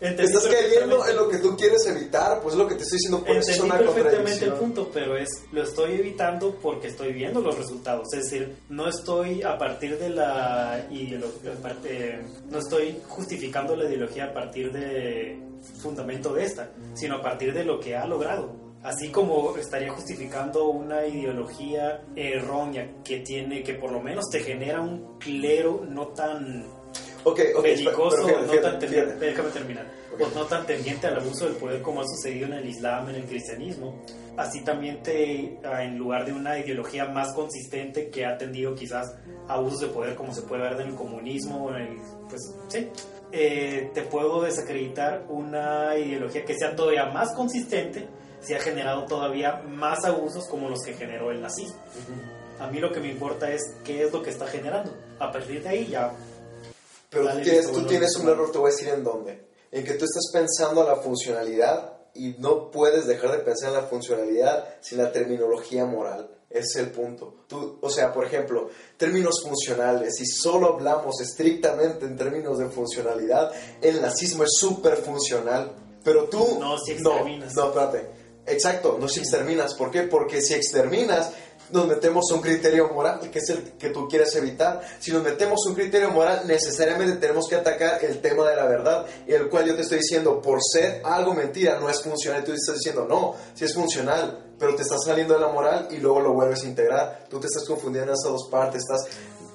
Entendí
estás cayendo en lo que tú quieres evitar, pues es lo que te estoy diciendo, por eso es una
perfectamente el punto, pero es lo estoy evitando porque estoy viendo los resultados. Es decir, no estoy a partir de la ideología, no estoy justificando la ideología a partir de fundamento de esta, sino a partir de lo que ha logrado. Así como estaría justificando una ideología errónea que tiene, que por lo menos te genera un clero no tan
Ok, ok,
belicoso,
pero fíjate,
no tan tendiente,
fíjate.
déjame terminar, o no tan tendiente al abuso del poder como ha sucedido en el Islam, en el cristianismo. Así también te, ah, en lugar de una ideología más consistente que ha tendido quizás a abusos de poder como se puede ver en el comunismo, en el- pues sí, eh, te puedo desacreditar una ideología que sea todavía más consistente si ha generado todavía más abusos como los que generó el nazismo. A mí lo que me importa es qué es lo que está generando. A partir de ahí ya
Pero tú tienes, tú tienes un error, te voy a decir en dónde. En que tú estás pensando a la funcionalidad y no puedes dejar de pensar en la funcionalidad sin la terminología moral. Ese es el punto. Tú, o sea, por ejemplo, términos funcionales, si solo hablamos estrictamente en términos de funcionalidad, el nazismo es súper funcional. Pero tú...
No, si
no, no, espérate. Exacto, no si exterminas. ¿Por qué? Porque si exterminas, nos metemos un criterio moral, que es el que tú quieres evitar. Si nos metemos un criterio moral, necesariamente tenemos que atacar el tema de la verdad, el cual yo te estoy diciendo, por ser algo mentira, no es funcional. Y tú estás diciendo, no, si es funcional, pero te estás saliendo de la moral y luego lo vuelves a integrar. Tú te estás confundiendo en esas dos partes, estás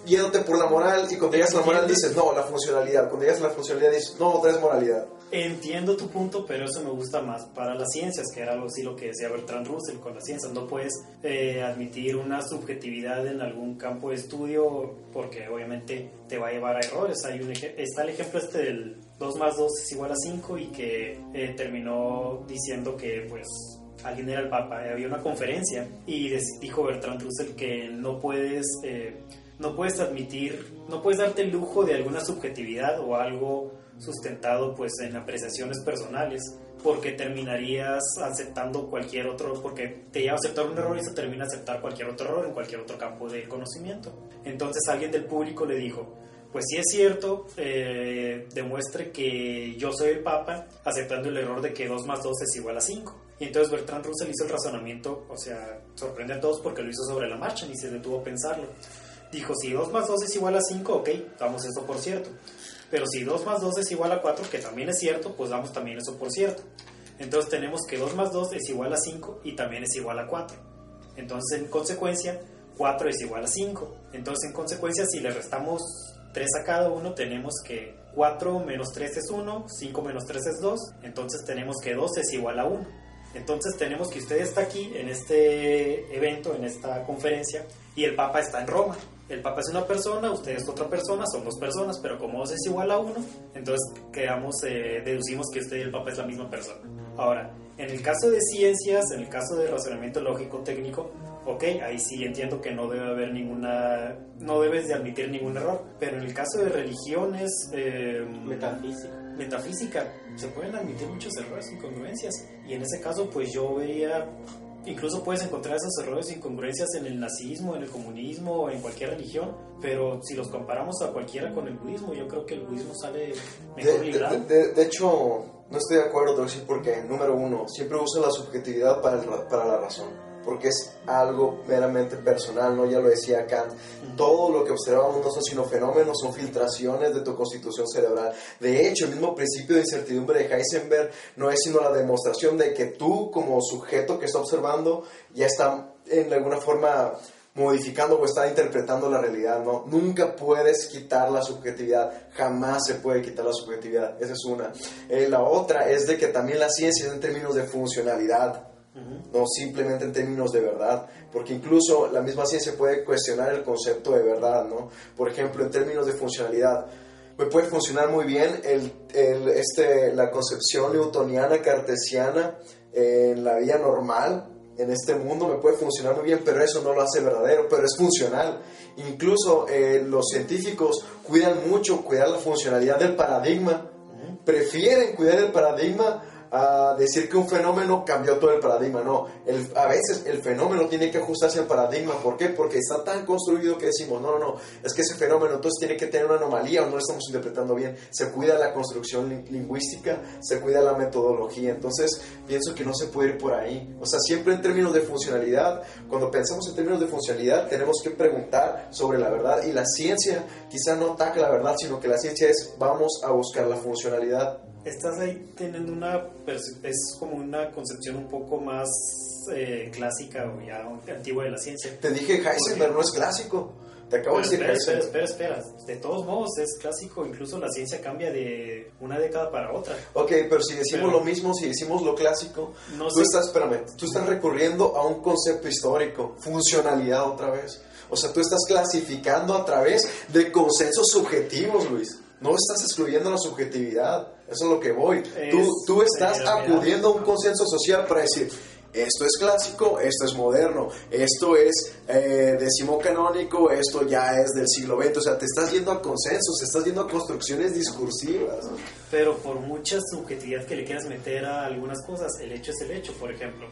yéndote por la moral y cuando llegas a la moral dices, no, la funcionalidad. Cuando llegas a la funcionalidad dices, no, otra es moralidad.
Entiendo tu punto, pero eso me gusta más para las ciencias, que era algo así lo que decía Bertrand Russell con las ciencias. No puedes eh, admitir una subjetividad en algún campo de estudio porque obviamente te va a llevar a errores. Hay un está el ejemplo este del 2 más 2 es igual a 5 y que eh, terminó diciendo que pues alguien era el Papa. Había una conferencia y dijo Bertrand Russell que no puedes... eh, no puedes admitir, no puedes darte el lujo de alguna subjetividad o algo sustentado pues en apreciaciones personales porque terminarías aceptando cualquier otro, porque te lleva a aceptar un error y se termina a aceptar cualquier otro error en cualquier otro campo del conocimiento. Entonces alguien del público le dijo, pues si es cierto, eh, demuestre que yo soy el Papa aceptando el error de que 2 más 2 es igual a 5. Y entonces Bertrand Russell hizo el razonamiento, o sea, sorprende a todos porque lo hizo sobre la marcha, ni se detuvo a pensarlo. Dijo, si 2 más 2 es igual a 5, ok, damos eso por cierto. Pero si 2 más 2 es igual a 4, que también es cierto, pues damos también eso por cierto. Entonces tenemos que 2 más 2 es igual a 5 y también es igual a 4. Entonces en consecuencia 4 es igual a 5. Entonces en consecuencia si le restamos 3 a cada uno tenemos que 4 menos 3 es 1, 5 menos 3 es 2. Entonces tenemos que 2 es igual a 1. Entonces tenemos que usted está aquí en este evento, en esta conferencia, y el Papa está en Roma. El Papa es una persona, usted es otra persona, son dos personas, pero como 2 es igual a 1, entonces quedamos, eh, deducimos que usted y el Papa es la misma persona. Ahora, en el caso de ciencias, en el caso de razonamiento lógico técnico, ok, ahí sí entiendo que no debe haber ninguna, no debes de admitir ningún error, pero en el caso de religiones, eh,
Metafísica.
metafísica, se pueden admitir muchos errores, incongruencias. Y en ese caso, pues yo veía, incluso puedes encontrar esos errores, incongruencias en el nazismo, en el comunismo, en cualquier religión. Pero si los comparamos a cualquiera con el budismo, yo creo que el budismo sale mejor
De, de-
librado.
de- de hecho, no estoy de acuerdo, te voy a decir por qué. Número uno, siempre usa la subjetividad para, el para la razón. Porque es algo meramente personal, ¿no? Ya lo decía Kant. Todo lo que observamos no son sino fenómenos, son filtraciones de tu constitución cerebral. De hecho, el mismo principio de incertidumbre de Heisenberg no es sino la demostración de que tú, como sujeto que está observando, ya está en alguna forma modificando o está interpretando la realidad, ¿no? Nunca puedes quitar la subjetividad, jamás se puede quitar la subjetividad, esa es una. Eh, la otra es de que también la ciencia es en términos de funcionalidad, no simplemente en términos de verdad, porque incluso la misma ciencia puede cuestionar el concepto de verdad, ¿no? Por ejemplo, en términos de funcionalidad, me puede funcionar muy bien el, el, este, la concepción newtoniana cartesiana en la vida normal, en este mundo, me puede funcionar muy bien, pero eso no lo hace verdadero, pero es funcional. Incluso eh, los científicos cuidan mucho cuidar la funcionalidad del paradigma, prefieren cuidar el paradigma a decir que un fenómeno cambió todo el paradigma. No, el, a veces el fenómeno tiene que ajustarse al paradigma. ¿Por qué? Porque está tan construido que decimos, no, no, no, es que ese fenómeno entonces tiene que tener una anomalía o no lo estamos interpretando bien. Se cuida la construcción lin- lingüística, se cuida la metodología. Entonces pienso que no se puede ir por ahí. O sea, siempre en términos de funcionalidad, cuando pensamos en términos de funcionalidad, tenemos que preguntar sobre la verdad. Y la ciencia quizá no ataca la verdad, sino que la ciencia es vamos a buscar la funcionalidad.
Estás ahí teniendo una, es como una concepción un poco más eh, clásica o ya antigua de la ciencia.
Te dije Heisenberg no es clásico. Te acabo de decir
espera, espera,
Heisenberg.
espera, espera. De todos modos es clásico, incluso la ciencia cambia de una década para otra.
Ok, pero si decimos
Pero-
lo mismo, si decimos lo clásico,
No
tú
sé.
estás, espérame, tú estás recurriendo a un concepto histórico, funcionalidad otra vez. O sea, tú estás clasificando a través de consensos subjetivos, Luis. No estás excluyendo la subjetividad. Eso es lo que voy.
Es-
tú, tú estás acudiendo a un consenso social para decir, esto es clásico, esto es moderno, esto es eh, decimoncanónico, esto ya es del siglo XX. O sea, te estás yendo a consensos, estás yendo a construcciones discursivas.
Pero por mucha subjetividad que le quieras meter a algunas cosas, el hecho es el hecho, por ejemplo.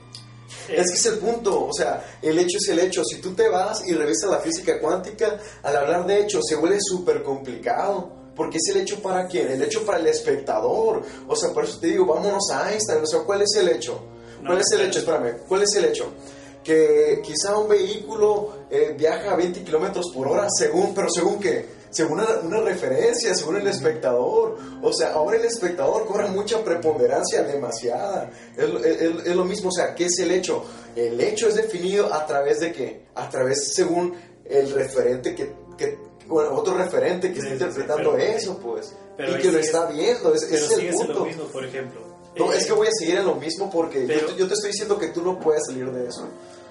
Es que es el punto, o sea, el hecho es el hecho. Si tú te vas y revisas la física cuántica, al hablar de hecho se vuelve súper complicado. Porque es el hecho para quién? El hecho para el espectador. O sea, por eso te digo, vámonos a Einstein. O sea, ¿cuál es el hecho? ¿Cuál
No,
es el hecho? Espérame, ¿cuál es el hecho? Que quizá un vehículo eh, viaja a 20 kilómetros por hora, según, pero según qué? Según una, una referencia, según el espectador. O sea, ahora el espectador corre mucha preponderancia, demasiada. Es, lo- es- es- es lo mismo, o sea, ¿qué es el hecho? El hecho es definido a través de qué? A través, según el referente que, que otro referente que
Sí,
está
sí,
interpretando
pero-
eso, pues.
pero
y que lo está viendo, es- ese
Pero
es el punto.
lo mismo, por ejemplo.
No,
Eh,
es que voy a seguir en lo mismo porque yo
pero-
te- yo, te estoy diciendo que tú no puedes salir de eso.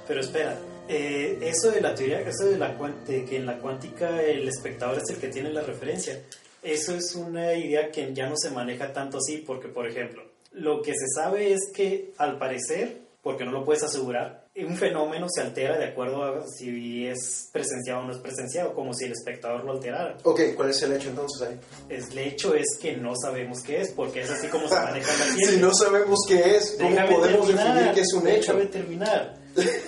Pero espera, eh, eso de la teoría, eso de, la, de que en la cuántica el espectador es el que tiene la referencia, eso es una idea que ya no se maneja tanto así, porque por ejemplo, lo que se sabe es que al parecer, porque no lo puedes asegurar, un fenómeno se altera de acuerdo a si es presenciado o no es presenciado, como si el espectador lo alterara.
Ok, ¿cuál es el hecho entonces ahí?
El hecho es que no sabemos qué es, porque es así como se maneja la ciencia.
Si no sabemos qué es, ¿cómo
Déjame
podemos
terminar,
definir qué es un hecho?
Déjame terminar.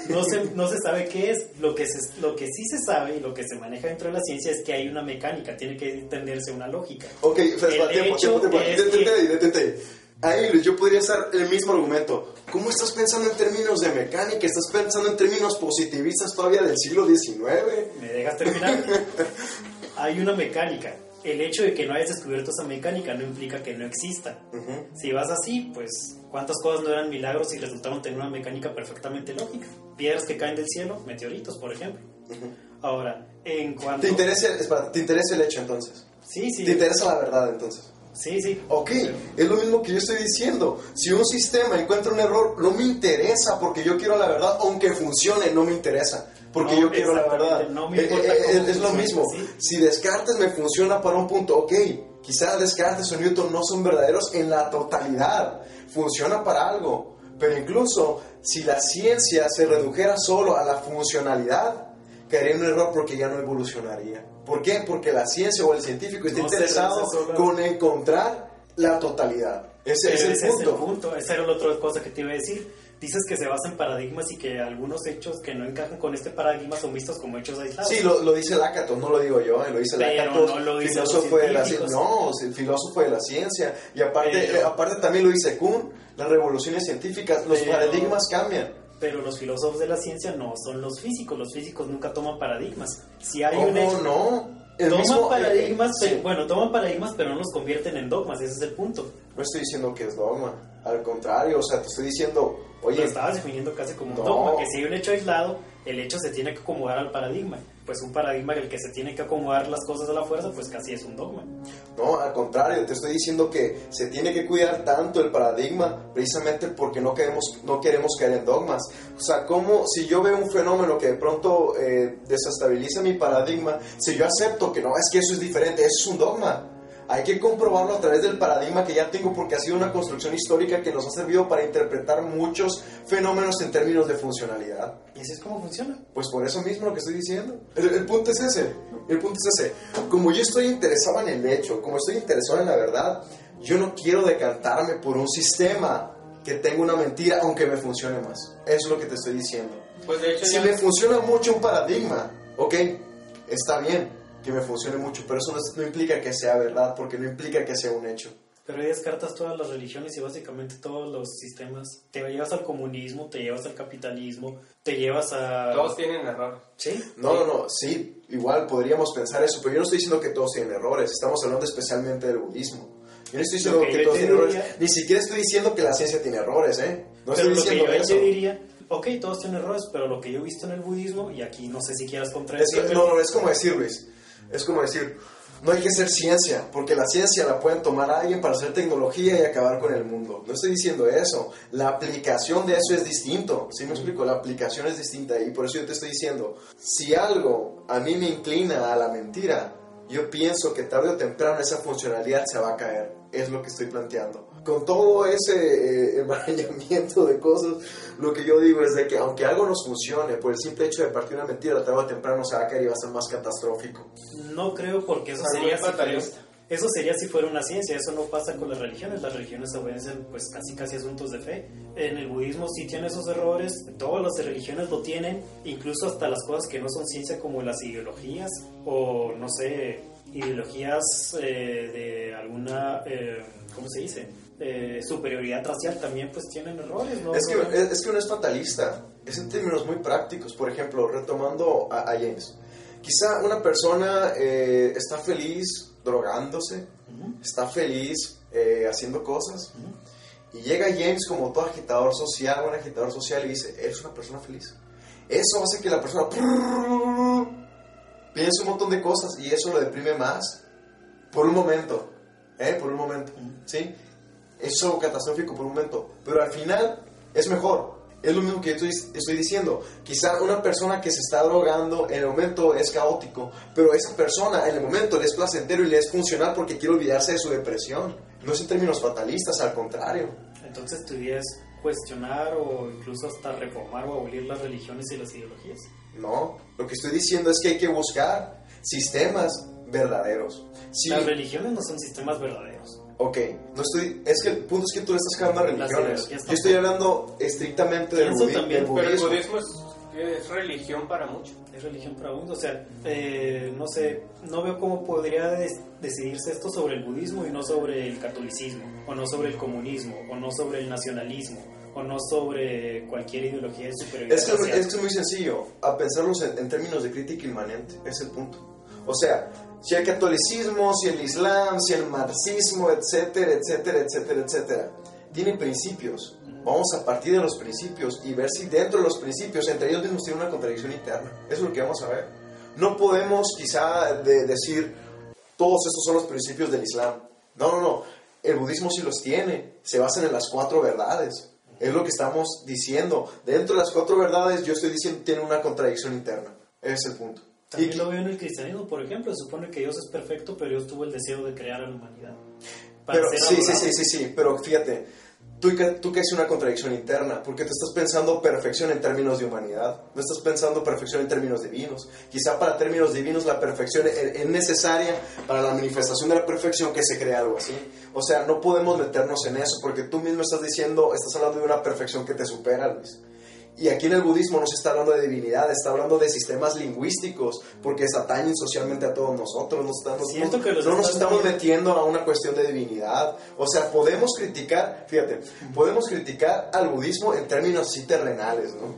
No se, no se sabe qué es. Lo que, se, lo que sí se sabe y lo que se maneja dentro de la ciencia es que hay una mecánica, tiene que entenderse una lógica.
Ok, espera,
El
espera, tiempo,
hecho
tiempo, tiempo.
es
Detente
que-
detente ahí. Yo podría estar el mismo argumento. ¿Cómo estás pensando en términos de mecánica? ¿Estás pensando en términos positivistas todavía del siglo XIX?
¿Me dejas terminar? hay una mecánica. El hecho de que no hayas descubierto esa mecánica no implica que no exista. Si vas así, pues cuántas cosas no eran milagros y resultaron tener una mecánica perfectamente lógica. Piedras que caen del cielo, meteoritos, por ejemplo. Ahora, en cuanto...
¿Te interesa, espera, ¿Te interesa el hecho entonces?
Sí, sí.
¿Te interesa la verdad entonces?
Sí, sí.
Ok, es lo mismo que yo estoy diciendo. Si un sistema encuentra un error, no me interesa porque yo quiero la verdad, aunque funcione, no me interesa. Porque
No,
yo quiero la verdad.
no me
Eh, eh,
cómo
es, lo mismo.
¿sí?
Si Descartes me funciona para un punto, ok, quizá Descartes o Newton no son verdaderos en la totalidad. Funciona para algo. Pero incluso si la ciencia se redujera solo a la funcionalidad, caería en un error porque ya no evolucionaría. ¿Por qué? Porque la ciencia o el científico está
No
interesado con encontrar la totalidad. Ese es
Pero
el
ese
punto.
es el punto. Esa era la otra cosa que te iba a decir. Dices que se basa en paradigmas y que algunos hechos que no encajan con este paradigma son vistos como hechos aislados.
Sí, lo, lo dice Lácato, no lo digo yo, eh, lo dice Lácato,
no lo
filósofo de la ciencia. No, es el filósofo de la ciencia. Y aparte,
Pero-
eh, aparte también lo dice Kuhn, las revoluciones científicas, los
Pero-
paradigmas cambian.
Pero los filósofos de la ciencia no son los físicos. Los físicos nunca toman paradigmas. Si hay un
¿Cómo
hecho,
no? El
toman
mismo-
paradigmas,
eh,
pero-
sí.
bueno, toman paradigmas, pero no los convierten en dogmas. Ese es el punto.
No estoy diciendo que es dogma, al contrario, o sea, te estoy diciendo,
Lo
oye,
estabas definiendo casi como un dogma, que si hay un hecho aislado, el hecho se tiene que acomodar al paradigma. Pues un paradigma en el que se tiene que acomodar las cosas a la fuerza, pues casi es un dogma.
No, al contrario, te estoy diciendo que se tiene que cuidar tanto el paradigma precisamente porque no queremos, no queremos caer en dogmas. O sea, como si yo veo un fenómeno que de pronto eh, desestabiliza mi paradigma, si yo acepto que no, es que eso es diferente, eso es un dogma. Hay que comprobarlo a través del paradigma que ya tengo porque ha sido una construcción histórica que nos ha servido para interpretar muchos fenómenos en términos de funcionalidad.
¿Y así es como funciona?
Pues por eso mismo lo que estoy diciendo. El, el punto es ese. El punto es ese. Como yo estoy interesado en el hecho, como estoy interesado en la verdad, yo no quiero decantarme por un sistema que tenga una mentira, aunque me funcione más. Eso es lo que te estoy diciendo.
Pues de hecho
Si
ya-
me funciona mucho un paradigma, ok, está bien que me funcione mucho, pero eso no, no implica que sea verdad, porque no implica que sea un hecho.
Pero ahí descartas todas las religiones y básicamente todos los sistemas. Te llevas al comunismo, te llevas al capitalismo, te llevas a...
todos tienen error.
Sí.
No, no, no, sí, igual podríamos pensar eso, pero yo no estoy diciendo que todos tienen errores, estamos hablando especialmente del budismo. Yo no estoy diciendo
que
que
yo
todos tienen
diría-
errores, ni siquiera estoy diciendo que la ciencia tiene errores, ¿eh? No
pero
estoy
lo que
diciendo
yo ahí
eso.
te diría, ok, todos tienen errores, pero lo que yo he visto en el budismo, y aquí no sé si quieras
que- no, no, es como decir, Luis, es como decir, no hay que ser ciencia, porque la ciencia la pueden tomar a alguien para hacer tecnología y acabar con el mundo. No estoy diciendo eso, la aplicación de eso es distinto, ¿sí me explico? La aplicación es distinta y por eso yo te estoy diciendo, si algo a mí me inclina a la mentira, yo pienso que tarde o temprano esa funcionalidad se va a caer, es lo que estoy planteando. Con todo ese eh, emarañamiento de cosas, lo que yo digo es de que aunque algo nos funcione, por el simple hecho de partir una mentira, tarde o temprano se va a caer y va a ser más catastrófico.
no creo porque eso sería,
muy
si fuera,
fatalista.
eso sería si fuera una ciencia, eso no pasa con las religiones, las religiones obedecen pues casi casi asuntos de fe. En el budismo sí tiene esos errores, todas las religiones lo tienen, incluso hasta las cosas que no son ciencia como las ideologías o no sé, ideologías eh, de alguna, eh, ¿cómo se dice? Eh, superioridad racial también pues tienen errores, ¿no?
Es que, es, es que uno es fatalista, es en términos muy prácticos. Por ejemplo, retomando a, a James, quizá una persona eh, está feliz drogándose, está feliz eh, haciendo cosas, y llega James como todo agitador social, un agitador social, y dice, eres una persona feliz. Eso hace que la persona piense un montón de cosas y eso lo deprime más por un momento, ¿eh? Por un momento, ¿sí? Eso catastrófico por un momento, pero al final es mejor. Es lo mismo que yo estoy, estoy diciendo. Quizá una persona que se está drogando en el momento es caótico, pero esa persona en el momento le es placentero y le es funcional porque quiere olvidarse de su depresión. No es en términos fatalistas, al contrario.
Entonces tu idea es cuestionar o incluso hasta reformar o abolir las religiones y las ideologías.
No, lo que estoy diciendo es que hay que buscar sistemas verdaderos. Sí,
Las religiones no son sistemas verdaderos.
Ok, no estoy, es que el punto es que tú le estás quedando a religiones. Yo estoy hablando estrictamente del, budi-
también,
del
Pero el
budismo.
budismo es, es religión para muchos.
Es religión para uno. O sea, eh, no sé, no veo cómo podría des- decidirse esto sobre el budismo y no sobre el catolicismo, o no sobre el comunismo, o no sobre el nacionalismo, o no sobre cualquier ideología de superioridad.
Es que, es que es muy sencillo, a pensarlos en, en términos de crítica inmanente, es el punto. O sea, si el catolicismo, si el islam, si el marxismo, etcétera, etcétera, etcétera, etcétera, tiene principios, vamos a partir de los principios y ver si dentro de los principios, entre ellos mismos, tiene una contradicción interna. Eso es lo que vamos a ver. No podemos quizá de- decir, todos estos son los principios del islam. No, no, no. El budismo sí los tiene. Se basan en las cuatro verdades. Es lo que estamos diciendo. Dentro de las cuatro verdades, yo estoy diciendo tiene una contradicción interna. Ese es el punto.
También
Y-
lo veo en el cristianismo, por ejemplo. Se supone que Dios es perfecto, pero Dios tuvo el deseo de crear a la humanidad. Para
pero, sí, sí, sí, sí, sí. Pero fíjate, tú, tú que es una contradicción interna, porque te estás pensando perfección en términos de humanidad. No estás pensando perfección en términos divinos. Quizá para términos divinos la perfección es, es necesaria para la manifestación de la perfección que se crea algo así. O sea, no podemos meternos en eso, porque tú mismo estás diciendo, estás hablando de una perfección que te supera, Luis. Y aquí en el budismo no se está hablando de divinidad, está hablando de sistemas lingüísticos, porque se atañen socialmente a todos nosotros. No, estamos,
Siento
no-
que los
no nos estamos
metiendo-
metiendo a una cuestión de divinidad. O sea, podemos criticar, fíjate, podemos criticar al budismo en términos así terrenales, ¿no?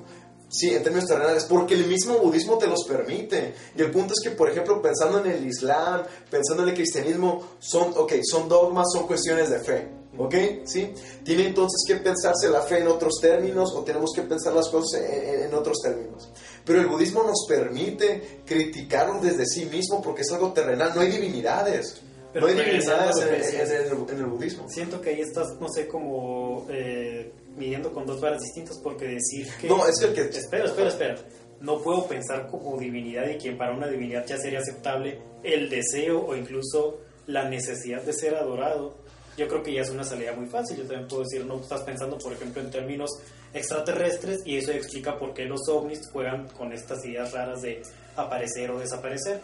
Sí, en términos terrenales, porque el mismo budismo te los permite. Y el punto es que, por ejemplo, pensando en el Islam, pensando en el cristianismo, son, ok, son dogmas, son cuestiones de fe. ¿Ok? ¿Sí? Tiene entonces que pensarse la fe en otros términos o tenemos que pensar las cosas en, en- otros términos. Pero el budismo nos permite criticarnos desde sí mismo porque es algo terrenal, no hay divinidades.
Pero
no hay divinidades en, en- en el budismo.
Siento que ahí estás, no sé, como eh, midiendo con dos varas distintas porque decir que...
No, es que el que...
Espera, espera, espera. No puedo pensar como divinidad y que para una divinidad ya sería aceptable el deseo o incluso la necesidad de ser adorado. Yo creo que ya es una salida muy fácil. Yo también puedo decir, no estás pensando, por ejemplo, en términos extraterrestres y eso explica por qué los ovnis juegan con estas ideas raras de aparecer o desaparecer.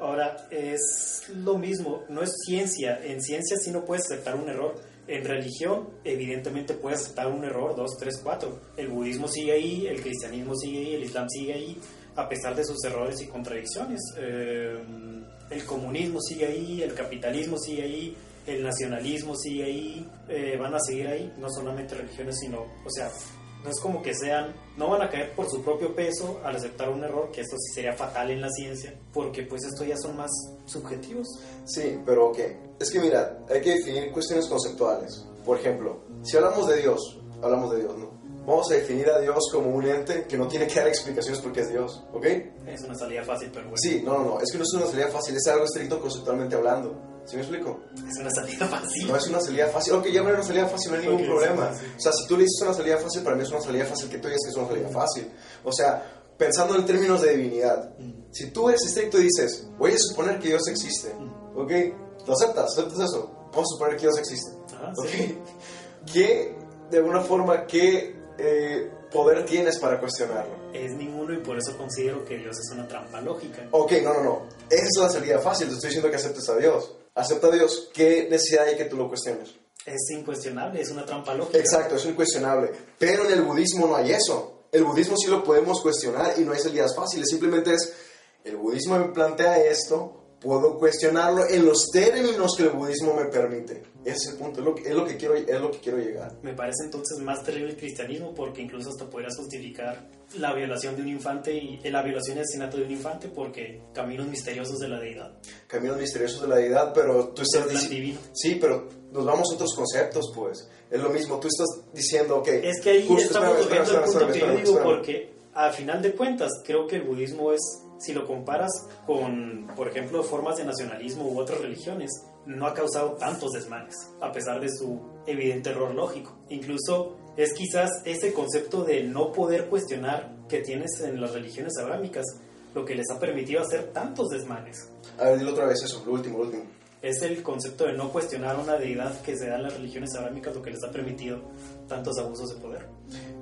Ahora, es lo mismo, no es ciencia. En ciencia sí no puedes aceptar un error. En religión, evidentemente puedes aceptar un error, dos, tres, cuatro. El budismo sigue ahí, el cristianismo sigue ahí, el islam sigue ahí, a pesar de sus errores y contradicciones. Eh, el comunismo sigue ahí, el capitalismo sigue ahí, el nacionalismo sigue ahí, eh, van a seguir ahí, no solamente religiones, sino, o sea, no es como que sean, no van a caer por su propio peso al aceptar un error, que esto sí sería fatal en la ciencia, porque pues esto ya son más subjetivos.
Sí, pero ok. Es que mira, hay que definir cuestiones conceptuales. Por ejemplo, si hablamos de Dios, hablamos de Dios, ¿no? Vamos a definir a Dios como un ente que no tiene que dar explicaciones porque es Dios, ¿ok?
Es una salida fácil, pero bueno.
Sí, no, no, no, es que no es una salida fácil, es algo estricto conceptualmente hablando. ¿Sí me explico?
Es una salida fácil.
No es una salida fácil. Ok, ya no es una salida fácil, no hay ningún
Ok,
problema. O sea, si tú le dices una salida fácil, para mí es una salida fácil que tú digas que es una salida fácil. O sea, pensando en términos de divinidad, si tú eres estricto y dices, voy a suponer que Dios existe, ¿ok? ¿Lo aceptas? ¿Aceptas eso? Vamos a suponer que Dios existe.
Ajá,
¿Ok?
sí.
¿Qué, de alguna forma, qué eh, poder tienes para cuestionarlo?
Es ninguno y por eso considero que Dios es una trampa lógica.
Ok, no, no, no. Esa es la salida fácil. Te estoy diciendo que aceptes a Dios. Acepta a Dios. ¿Qué necesidad hay que tú lo cuestiones?
Es incuestionable, es una trampa lógica.
Exacto, es incuestionable. Pero en el budismo no hay eso. El budismo sí lo podemos cuestionar y no hay salidas fáciles. Simplemente es, el budismo me plantea esto, puedo cuestionarlo en los términos que el budismo me permite. Ese es el punto, es lo que, es lo que, quiero, es lo que quiero llegar.
Me parece entonces más terrible el cristianismo porque incluso hasta podrías justificar la violación de un infante y eh, la violación y asesinato de un infante porque caminos misteriosos de la deidad.
Caminos misteriosos de la deidad, pero tú estás
Del plan
dici-
divino.
Sí, pero nos vamos a otros conceptos, pues. Es lo mismo, tú estás diciendo, ok.
Es que ahí
justo-
estamos el punto que yo digo porque a final de cuentas creo que el budismo es, si lo comparas con, por ejemplo, formas de nacionalismo u otras religiones, no ha causado tantos desmanes, a pesar de su evidente error lógico. Incluso es quizás ese concepto de no poder cuestionar que tienes en las religiones abrámicas lo que les ha permitido hacer tantos desmanes.
A ver, dilo otra vez eso, lo último, lo último.
Es el concepto de no cuestionar una deidad que se da en las religiones abrámicas lo que les ha permitido tantos abusos de poder.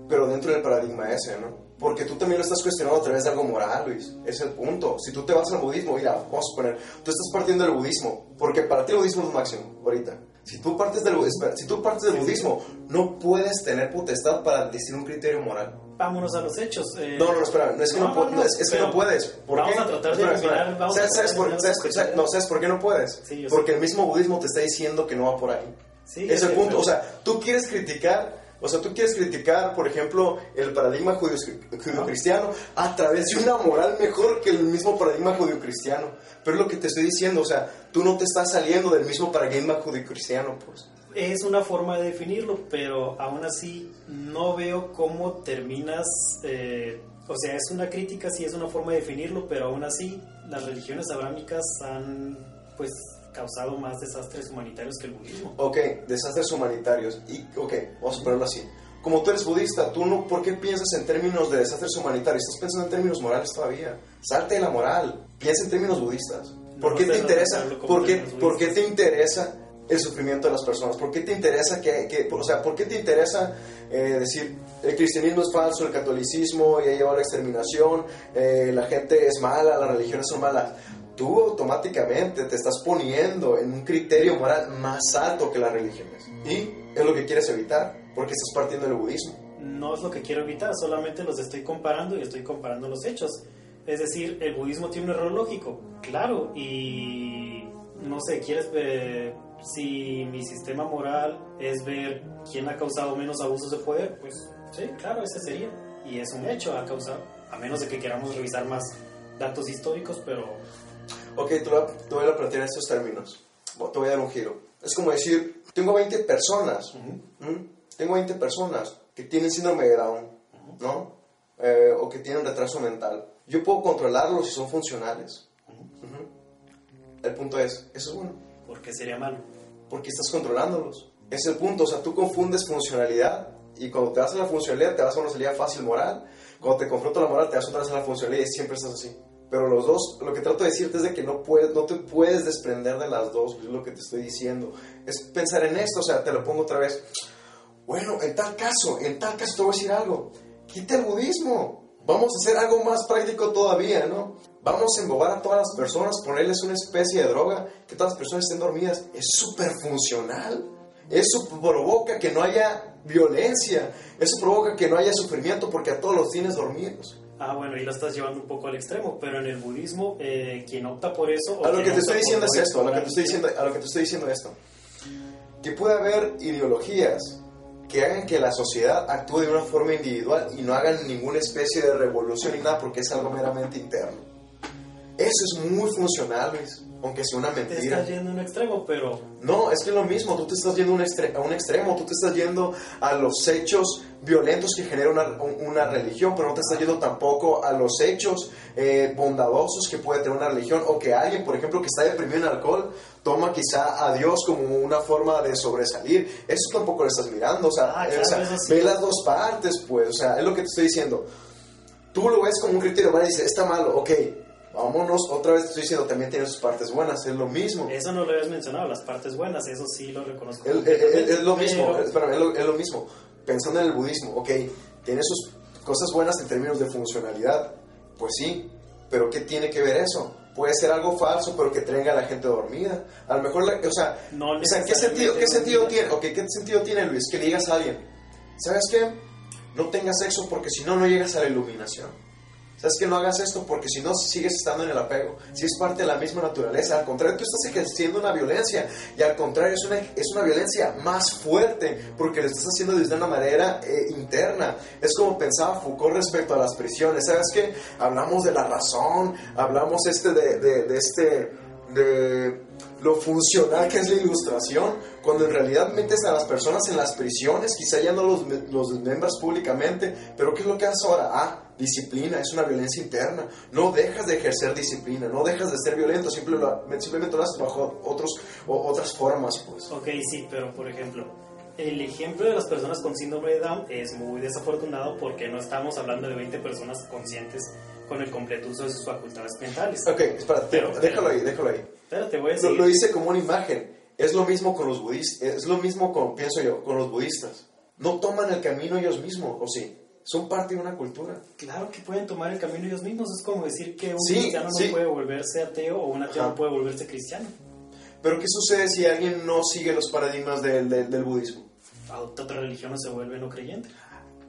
Pero dentro del paradigma ese, ¿no? Porque tú también lo estás cuestionando a través de algo moral, Luis. Es el punto. Si tú te vas al budismo, mira, vamos a suponer, tú estás partiendo del budismo, porque para ti el budismo es lo máximo, ahorita. Si tú partes del, si tú partes del budismo, no puedes tener potestad para decir un criterio moral.
Vámonos a los hechos. eh,
No, no, no, espera, no es que no,
No, no,
es, es que no puedes. ¿Por
vamos
qué?
a tratar de
Espera,
eliminar- vamos
¿Sabes, sabes por, sabes- sabes- no, ¿sabes por qué no puedes?
Sí,
Porque el mismo budismo te está diciendo que no va por ahí.
Sí,
es el
sí,
punto. O sea, tú quieres criticar, o sea, tú quieres criticar, por ejemplo, el paradigma judio-cristiano a través de una moral mejor que el mismo paradigma judío-cristiano. Pero es lo que te estoy diciendo, o sea, tú no te estás saliendo del mismo paradigma judío-cristiano, pues.
Es una forma de definirlo, pero aún así no veo cómo terminas. eh, o sea, es una crítica, sí es una forma de definirlo, pero aún así las religiones abrámicas han pues causado más desastres humanitarios que el budismo.
Ok, desastres humanitarios. Y, ok, vamos a ponerlo así. Como tú eres budista, tú no, ¿por qué piensas en términos de desastres humanitarios? Estás pensando en términos morales todavía. Salte de la moral. Piensa en términos budistas. ¿Por
No
qué
sé,
te
no
interesa? ¿Por qué, ¿Por qué te interesa el sufrimiento de las personas? ¿Por qué te interesa que, que- o sea, por qué te interesa eh, decir el cristianismo es falso, el catolicismo ya lleva a la exterminación, eh, la gente es mala, las religiones son malas? Tú automáticamente te estás poniendo en un criterio moral más alto que las religiones. Y es lo que quieres evitar, porque estás partiendo del budismo.
No es lo que quiero evitar, solamente los estoy comparando y estoy comparando los hechos. Es decir, el budismo tiene un error lógico, claro, y no sé, quieres ver si mi sistema moral es ver quién ha causado menos abusos de poder, pues sí, claro, ese sería. Y es un hecho, ha causado, a menos de que queramos revisar más datos históricos, pero
Ok, te voy a, te voy a plantear estos términos. Te voy a dar un giro. Es como decir, tengo 20 personas, ¿m? tengo 20 personas que tienen síndrome de Down, ¿no? Eh, o que tienen retraso mental. Yo puedo controlarlos si son funcionales. Ujú. El punto es, eso es bueno,
Porque sería malo.
porque estás controlándolos. Es el punto, o sea, tú confundes funcionalidad y cuando te vas a la funcionalidad te vas a una salida fácil moral, cuando te confronto la moral te vas otra vez a la funcionalidad y siempre estás así. Pero los dos, lo que trato de decirte es de que no, puedes, no te puedes desprender de las dos, es lo que te estoy diciendo. Es pensar en esto, o sea, te lo pongo otra vez. Bueno, en tal caso, en tal caso te voy a decir algo. Quita el budismo. Vamos a hacer algo más práctico todavía, ¿no? Vamos a embobar a todas las personas, ponerles una especie de droga, que todas las personas estén dormidas. Es súper funcional. Eso provoca que no haya violencia. Eso provoca que no haya sufrimiento porque a todos los tienes dormidos.
Ah, bueno, y lo estás llevando un poco al extremo, pero en el budismo, eh, quien opta por eso...
A lo que te estoy diciendo es esto, a lo que te estoy diciendo, a lo que te estoy diciendo es esto. Que puede haber ideologías que hagan que la sociedad actúe de una forma individual y no hagan ninguna especie de revolución ni nada porque es algo meramente interno. Eso es muy funcional, Luis, aunque sea una
Te
mentira.
estás yendo a un extremo, pero
No, es que es lo mismo, tú te estás yendo a un, extre- a un extremo, tú te estás yendo a los hechos violentos que genera una, un- una religión, pero no te estás yendo tampoco a los hechos eh, bondadosos que puede tener una religión, o que alguien, por ejemplo, que está deprimido en alcohol, toma quizá a Dios como una forma de sobresalir. Eso tampoco lo estás mirando, o sea,
Ah, claro,
o sea,
eso sí.
ve las dos partes, pues, o sea, es lo que te estoy diciendo. Tú lo ves como un criterio, ¿vale? dices, está malo, ok, vámonos, otra vez te estoy diciendo, también tiene sus partes buenas, es lo mismo.
eso no lo habías mencionado, las partes buenas, eso sí lo reconozco.
Es, lo mismo,
pero-
espérame, es lo, es lo mismo. Pensando en el budismo, ok, tiene sus cosas buenas en términos de funcionalidad, pues sí, pero ¿qué tiene que ver eso? Puede ser algo falso, pero que tenga a la gente dormida. A lo mejor, la- o sea,
No
o sea, ¿qué sentido, qué sentido tiene? Ok, ¿qué sentido tiene, Luis? Que le digas a alguien, ¿sabes qué? No tengas sexo porque si no, no llegas a la iluminación. ¿Sabes que no hagas esto? Porque si no, sigues estando en el apego. Si es parte de la misma naturaleza. Al contrario, tú estás ejerciendo una violencia. Y al contrario, es una, es una violencia más fuerte. Porque lo estás haciendo desde una manera eh, interna. Es como pensaba Foucault respecto a las prisiones. ¿Sabes qué? Hablamos de la razón. Hablamos este de, de, de este... De lo funcional que es la ilustración, cuando en realidad metes a las personas en las prisiones, quizá ya no los, los desmembras públicamente, pero ¿qué es lo que haces ahora? Ah, disciplina, es una violencia interna. No dejas de ejercer disciplina, no dejas de ser violento, simple lo- simplemente lo haces bajo otros, otras formas, pues.
Ok, sí, pero por ejemplo, el ejemplo de las personas con síndrome de Down es muy desafortunado porque no estamos hablando de 20 personas conscientes con el completo uso de sus facultades mentales.
Ok, espérate,
Pero-
déjalo ahí, déjalo ahí.
Espérate, voy a
Lo,
decir.
lo hice como una imagen. Es lo mismo con los budistas, es lo mismo con, pienso yo, con los budistas. No toman el camino ellos mismos, ¿o sí? Son parte de una cultura.
Claro que pueden tomar el camino ellos mismos. Es como decir que un
Sí,
cristiano
sí.
no puede volverse ateo o un ateo
Ajá.
no puede volverse cristiano.
Pero ¿qué sucede si alguien no sigue los paradigmas del, del, del budismo?
Adopta otra religión o se vuelve no creyente.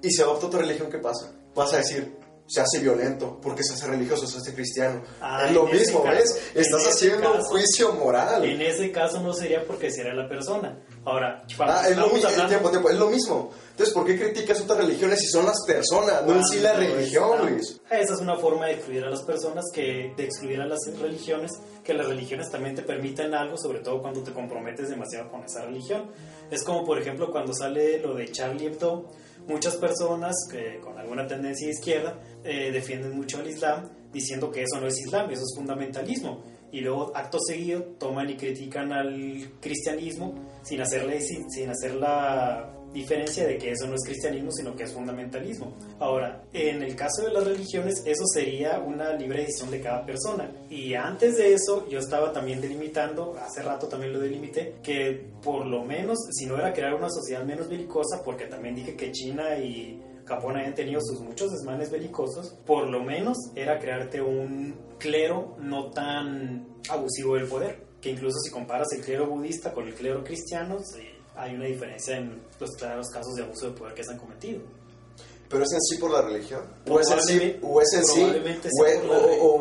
Y se adopta otra religión, ¿qué pasa? Vas a decir, se hace violento porque se hace religioso, se hace cristiano.
Ah,
es lo mismo,
caso-
¿ves? Estás haciendo un juicio moral.
En ese caso no sería porque sería la persona. Ahora,
Ah, es lo, mismo,
hablando-
tiempo, tiempo, es lo mismo. Entonces, ¿por qué criticas otras religiones si son las personas, no en sí la
Cuando
religión, Luis?
Esa es una forma de excluir a las personas, que, de excluir a las religiones, que las religiones también te permitan algo, sobre todo cuando te comprometes demasiado con esa religión. Es como, por ejemplo, cuando sale lo de Charlie Hebdo, muchas personas que, con alguna tendencia de izquierda eh, defienden mucho al Islam, diciendo que eso no es Islam, eso es fundamentalismo. Y luego, acto seguido, toman y critican al cristianismo sin hacerle, sin, sin hacer la diferencia de que eso no es cristianismo, sino que es fundamentalismo. Ahora, en el caso de las religiones, eso sería una libre decisión de cada persona. Y antes de eso, yo estaba también delimitando, hace rato también lo delimité, que por lo menos, si no era crear una sociedad menos belicosa, porque también dije que China y Japón habían tenido sus muchos desmanes belicosos, por lo menos era crearte un clero no tan abusivo del poder. Que incluso si comparas el clero budista con el clero cristiano, hay una diferencia en los claros casos de abuso de poder que se han cometido.
¿Pero es en sí por la religión? ¿O es en sí, o es en sí, o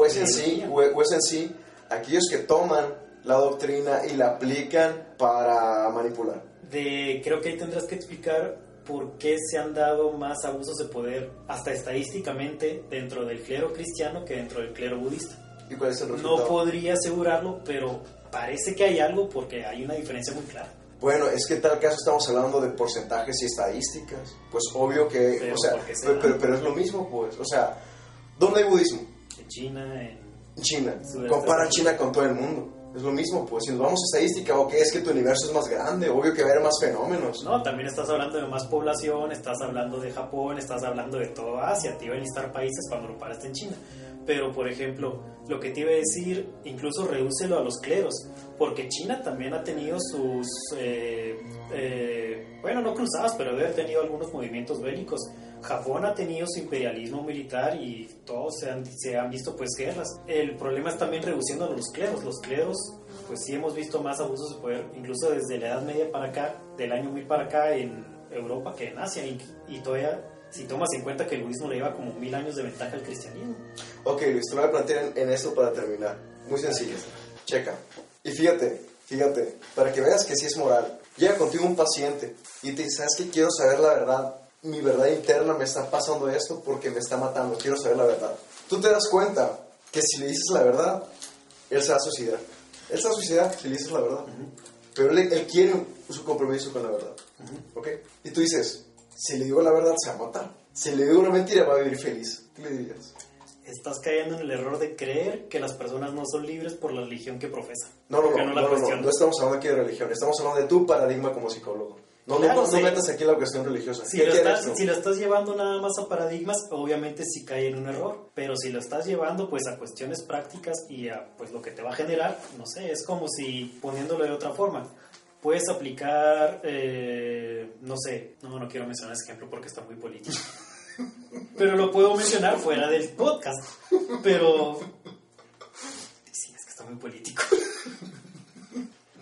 es, en sí, o es en sí aquellos que toman la doctrina y la aplican para manipular?
De, creo que ahí tendrás que explicar por qué se han dado más abusos de poder, hasta estadísticamente, dentro del clero cristiano que dentro del clero budista.
¿Y cuál es el resultado?
No podría asegurarlo, pero parece que hay algo porque hay una diferencia muy clara.
Bueno, es que en tal caso estamos hablando de porcentajes y estadísticas. Pues obvio que,
Pero
o sea,
¿por qué se
pero,
da?
pero- pero es lo mismo, pues. O sea, ¿dónde hay budismo?
En China, en...
China. Compara. China con todo el mundo. Es lo mismo, pues. Si nos vamos a estadística, ¿o es que tu universo es más grande? Obvio que va a haber más fenómenos.
No, también estás hablando de más población, estás hablando de Japón, estás hablando de toda Asia. Te iba a listar países cuando lo paraste en China. Pero, por ejemplo, lo que te iba a decir, incluso redúcelo a los cleros, porque China también ha tenido sus, eh, eh, bueno, no cruzadas, pero debe haber tenido algunos movimientos bélicos. Japón ha tenido su imperialismo militar y todos se han, se han visto pues guerras. El problema es también reduciendo a los cleros. Los cleros, pues sí hemos visto más abusos de poder, incluso desde la Edad Media para acá, del año 1000 para acá en Europa que en Asia. Y, y todavía, si tomas en cuenta que el budismo le lleva como mil años de ventaja al cristianismo.
Ok, Luis, te voy a plantear en, esto para terminar. Muy sencillo. Checa. Y fíjate, fíjate, para que veas que sí es moral. Llega contigo un paciente y te dice, ¿sabes qué? Quiero saber la verdad. Mi verdad interna me está pasando esto porque me está matando. Quiero saber la verdad. Tú te das cuenta que si le dices la verdad, él se va a suicidar. Él se va a suicidar si le dices la verdad. Pero él, él quiere su compromiso con la verdad. ¿Ok? Y tú dices, si le digo la verdad, se va a matar. Si le digo una mentira, va a vivir feliz. ¿Qué le dirías?
Estás cayendo en el error de creer que las personas no son libres por la religión que profesan.
No, no, no, no, no, no, no estamos hablando aquí de religión, estamos hablando de tu paradigma como psicólogo. No,
Claro,
no, no,
sí.
metas aquí la cuestión religiosa.
Si
¿Qué
lo, estás, si lo estás llevando nada más a paradigmas, obviamente sí cae en un error. Pero si lo estás llevando pues a cuestiones prácticas y a pues lo que te va a generar, no sé, es como si poniéndolo de otra forma. Puedes aplicar, eh, no sé, no, no quiero mencionar ese ejemplo porque está muy político. Pero lo puedo mencionar fuera del podcast. Pero... Sí, es que está muy político.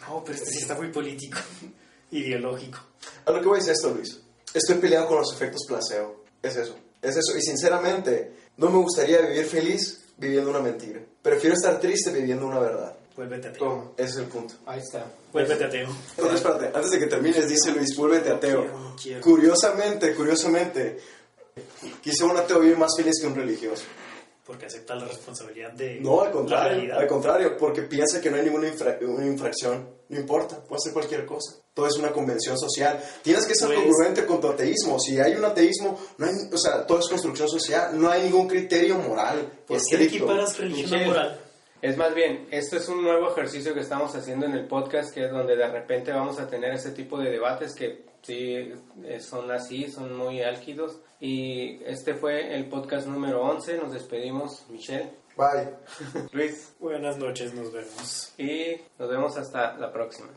No, pero este sí está muy político. Ideológico.
A lo que voy es esto, Luis. Estoy peleado con los efectos placebo. Es eso. Es eso. Y sinceramente, no me gustaría vivir feliz viviendo una mentira. Prefiero estar triste viviendo una verdad.
Vuélvete ateo.
¿Cómo? Ese es el punto.
Ahí está.
Vuélvete ateo.
Entonces, espérate, antes de que termines, dice Luis, vuélvete ateo.
quiero.
Curiosamente, curiosamente, quizá un ateo vive más feliz que un religioso.
Porque acepta la responsabilidad de
No, al contrario, al contrario, porque piensa que no hay ninguna infra- una infracción, no importa, puede hacer cualquier cosa. Todo es una convención social. Tienes que ser
Pues-
congruente con tu ateísmo. Si hay un ateísmo, no hay, o sea, todo es construcción social, no hay ningún criterio moral.
¿Por qué
estricto.
equiparas religión moral?
Es más bien, esto es un nuevo ejercicio que estamos haciendo en el podcast, que es donde de repente vamos a tener ese tipo de debates que sí eh, son así, son muy álgidos. Y este fue el podcast número 11, nos despedimos, Michelle,
Bye.
Luis,
Buenas noches, nos vemos.
y nos vemos hasta la próxima.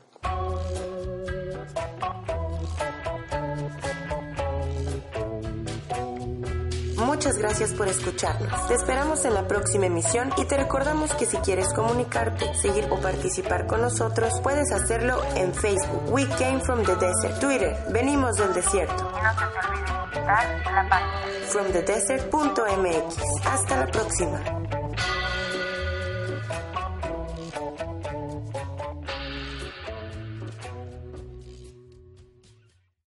Muchas gracias por escucharnos. Te esperamos en la próxima emisión y te recordamos que si quieres comunicarte, seguir o participar con nosotros, puedes hacerlo en Facebook, We Came From The Desert, Twitter, Venimos del Desierto,
Y no se te olvide visitar la página.
fromthedesert.mx. Hasta la próxima.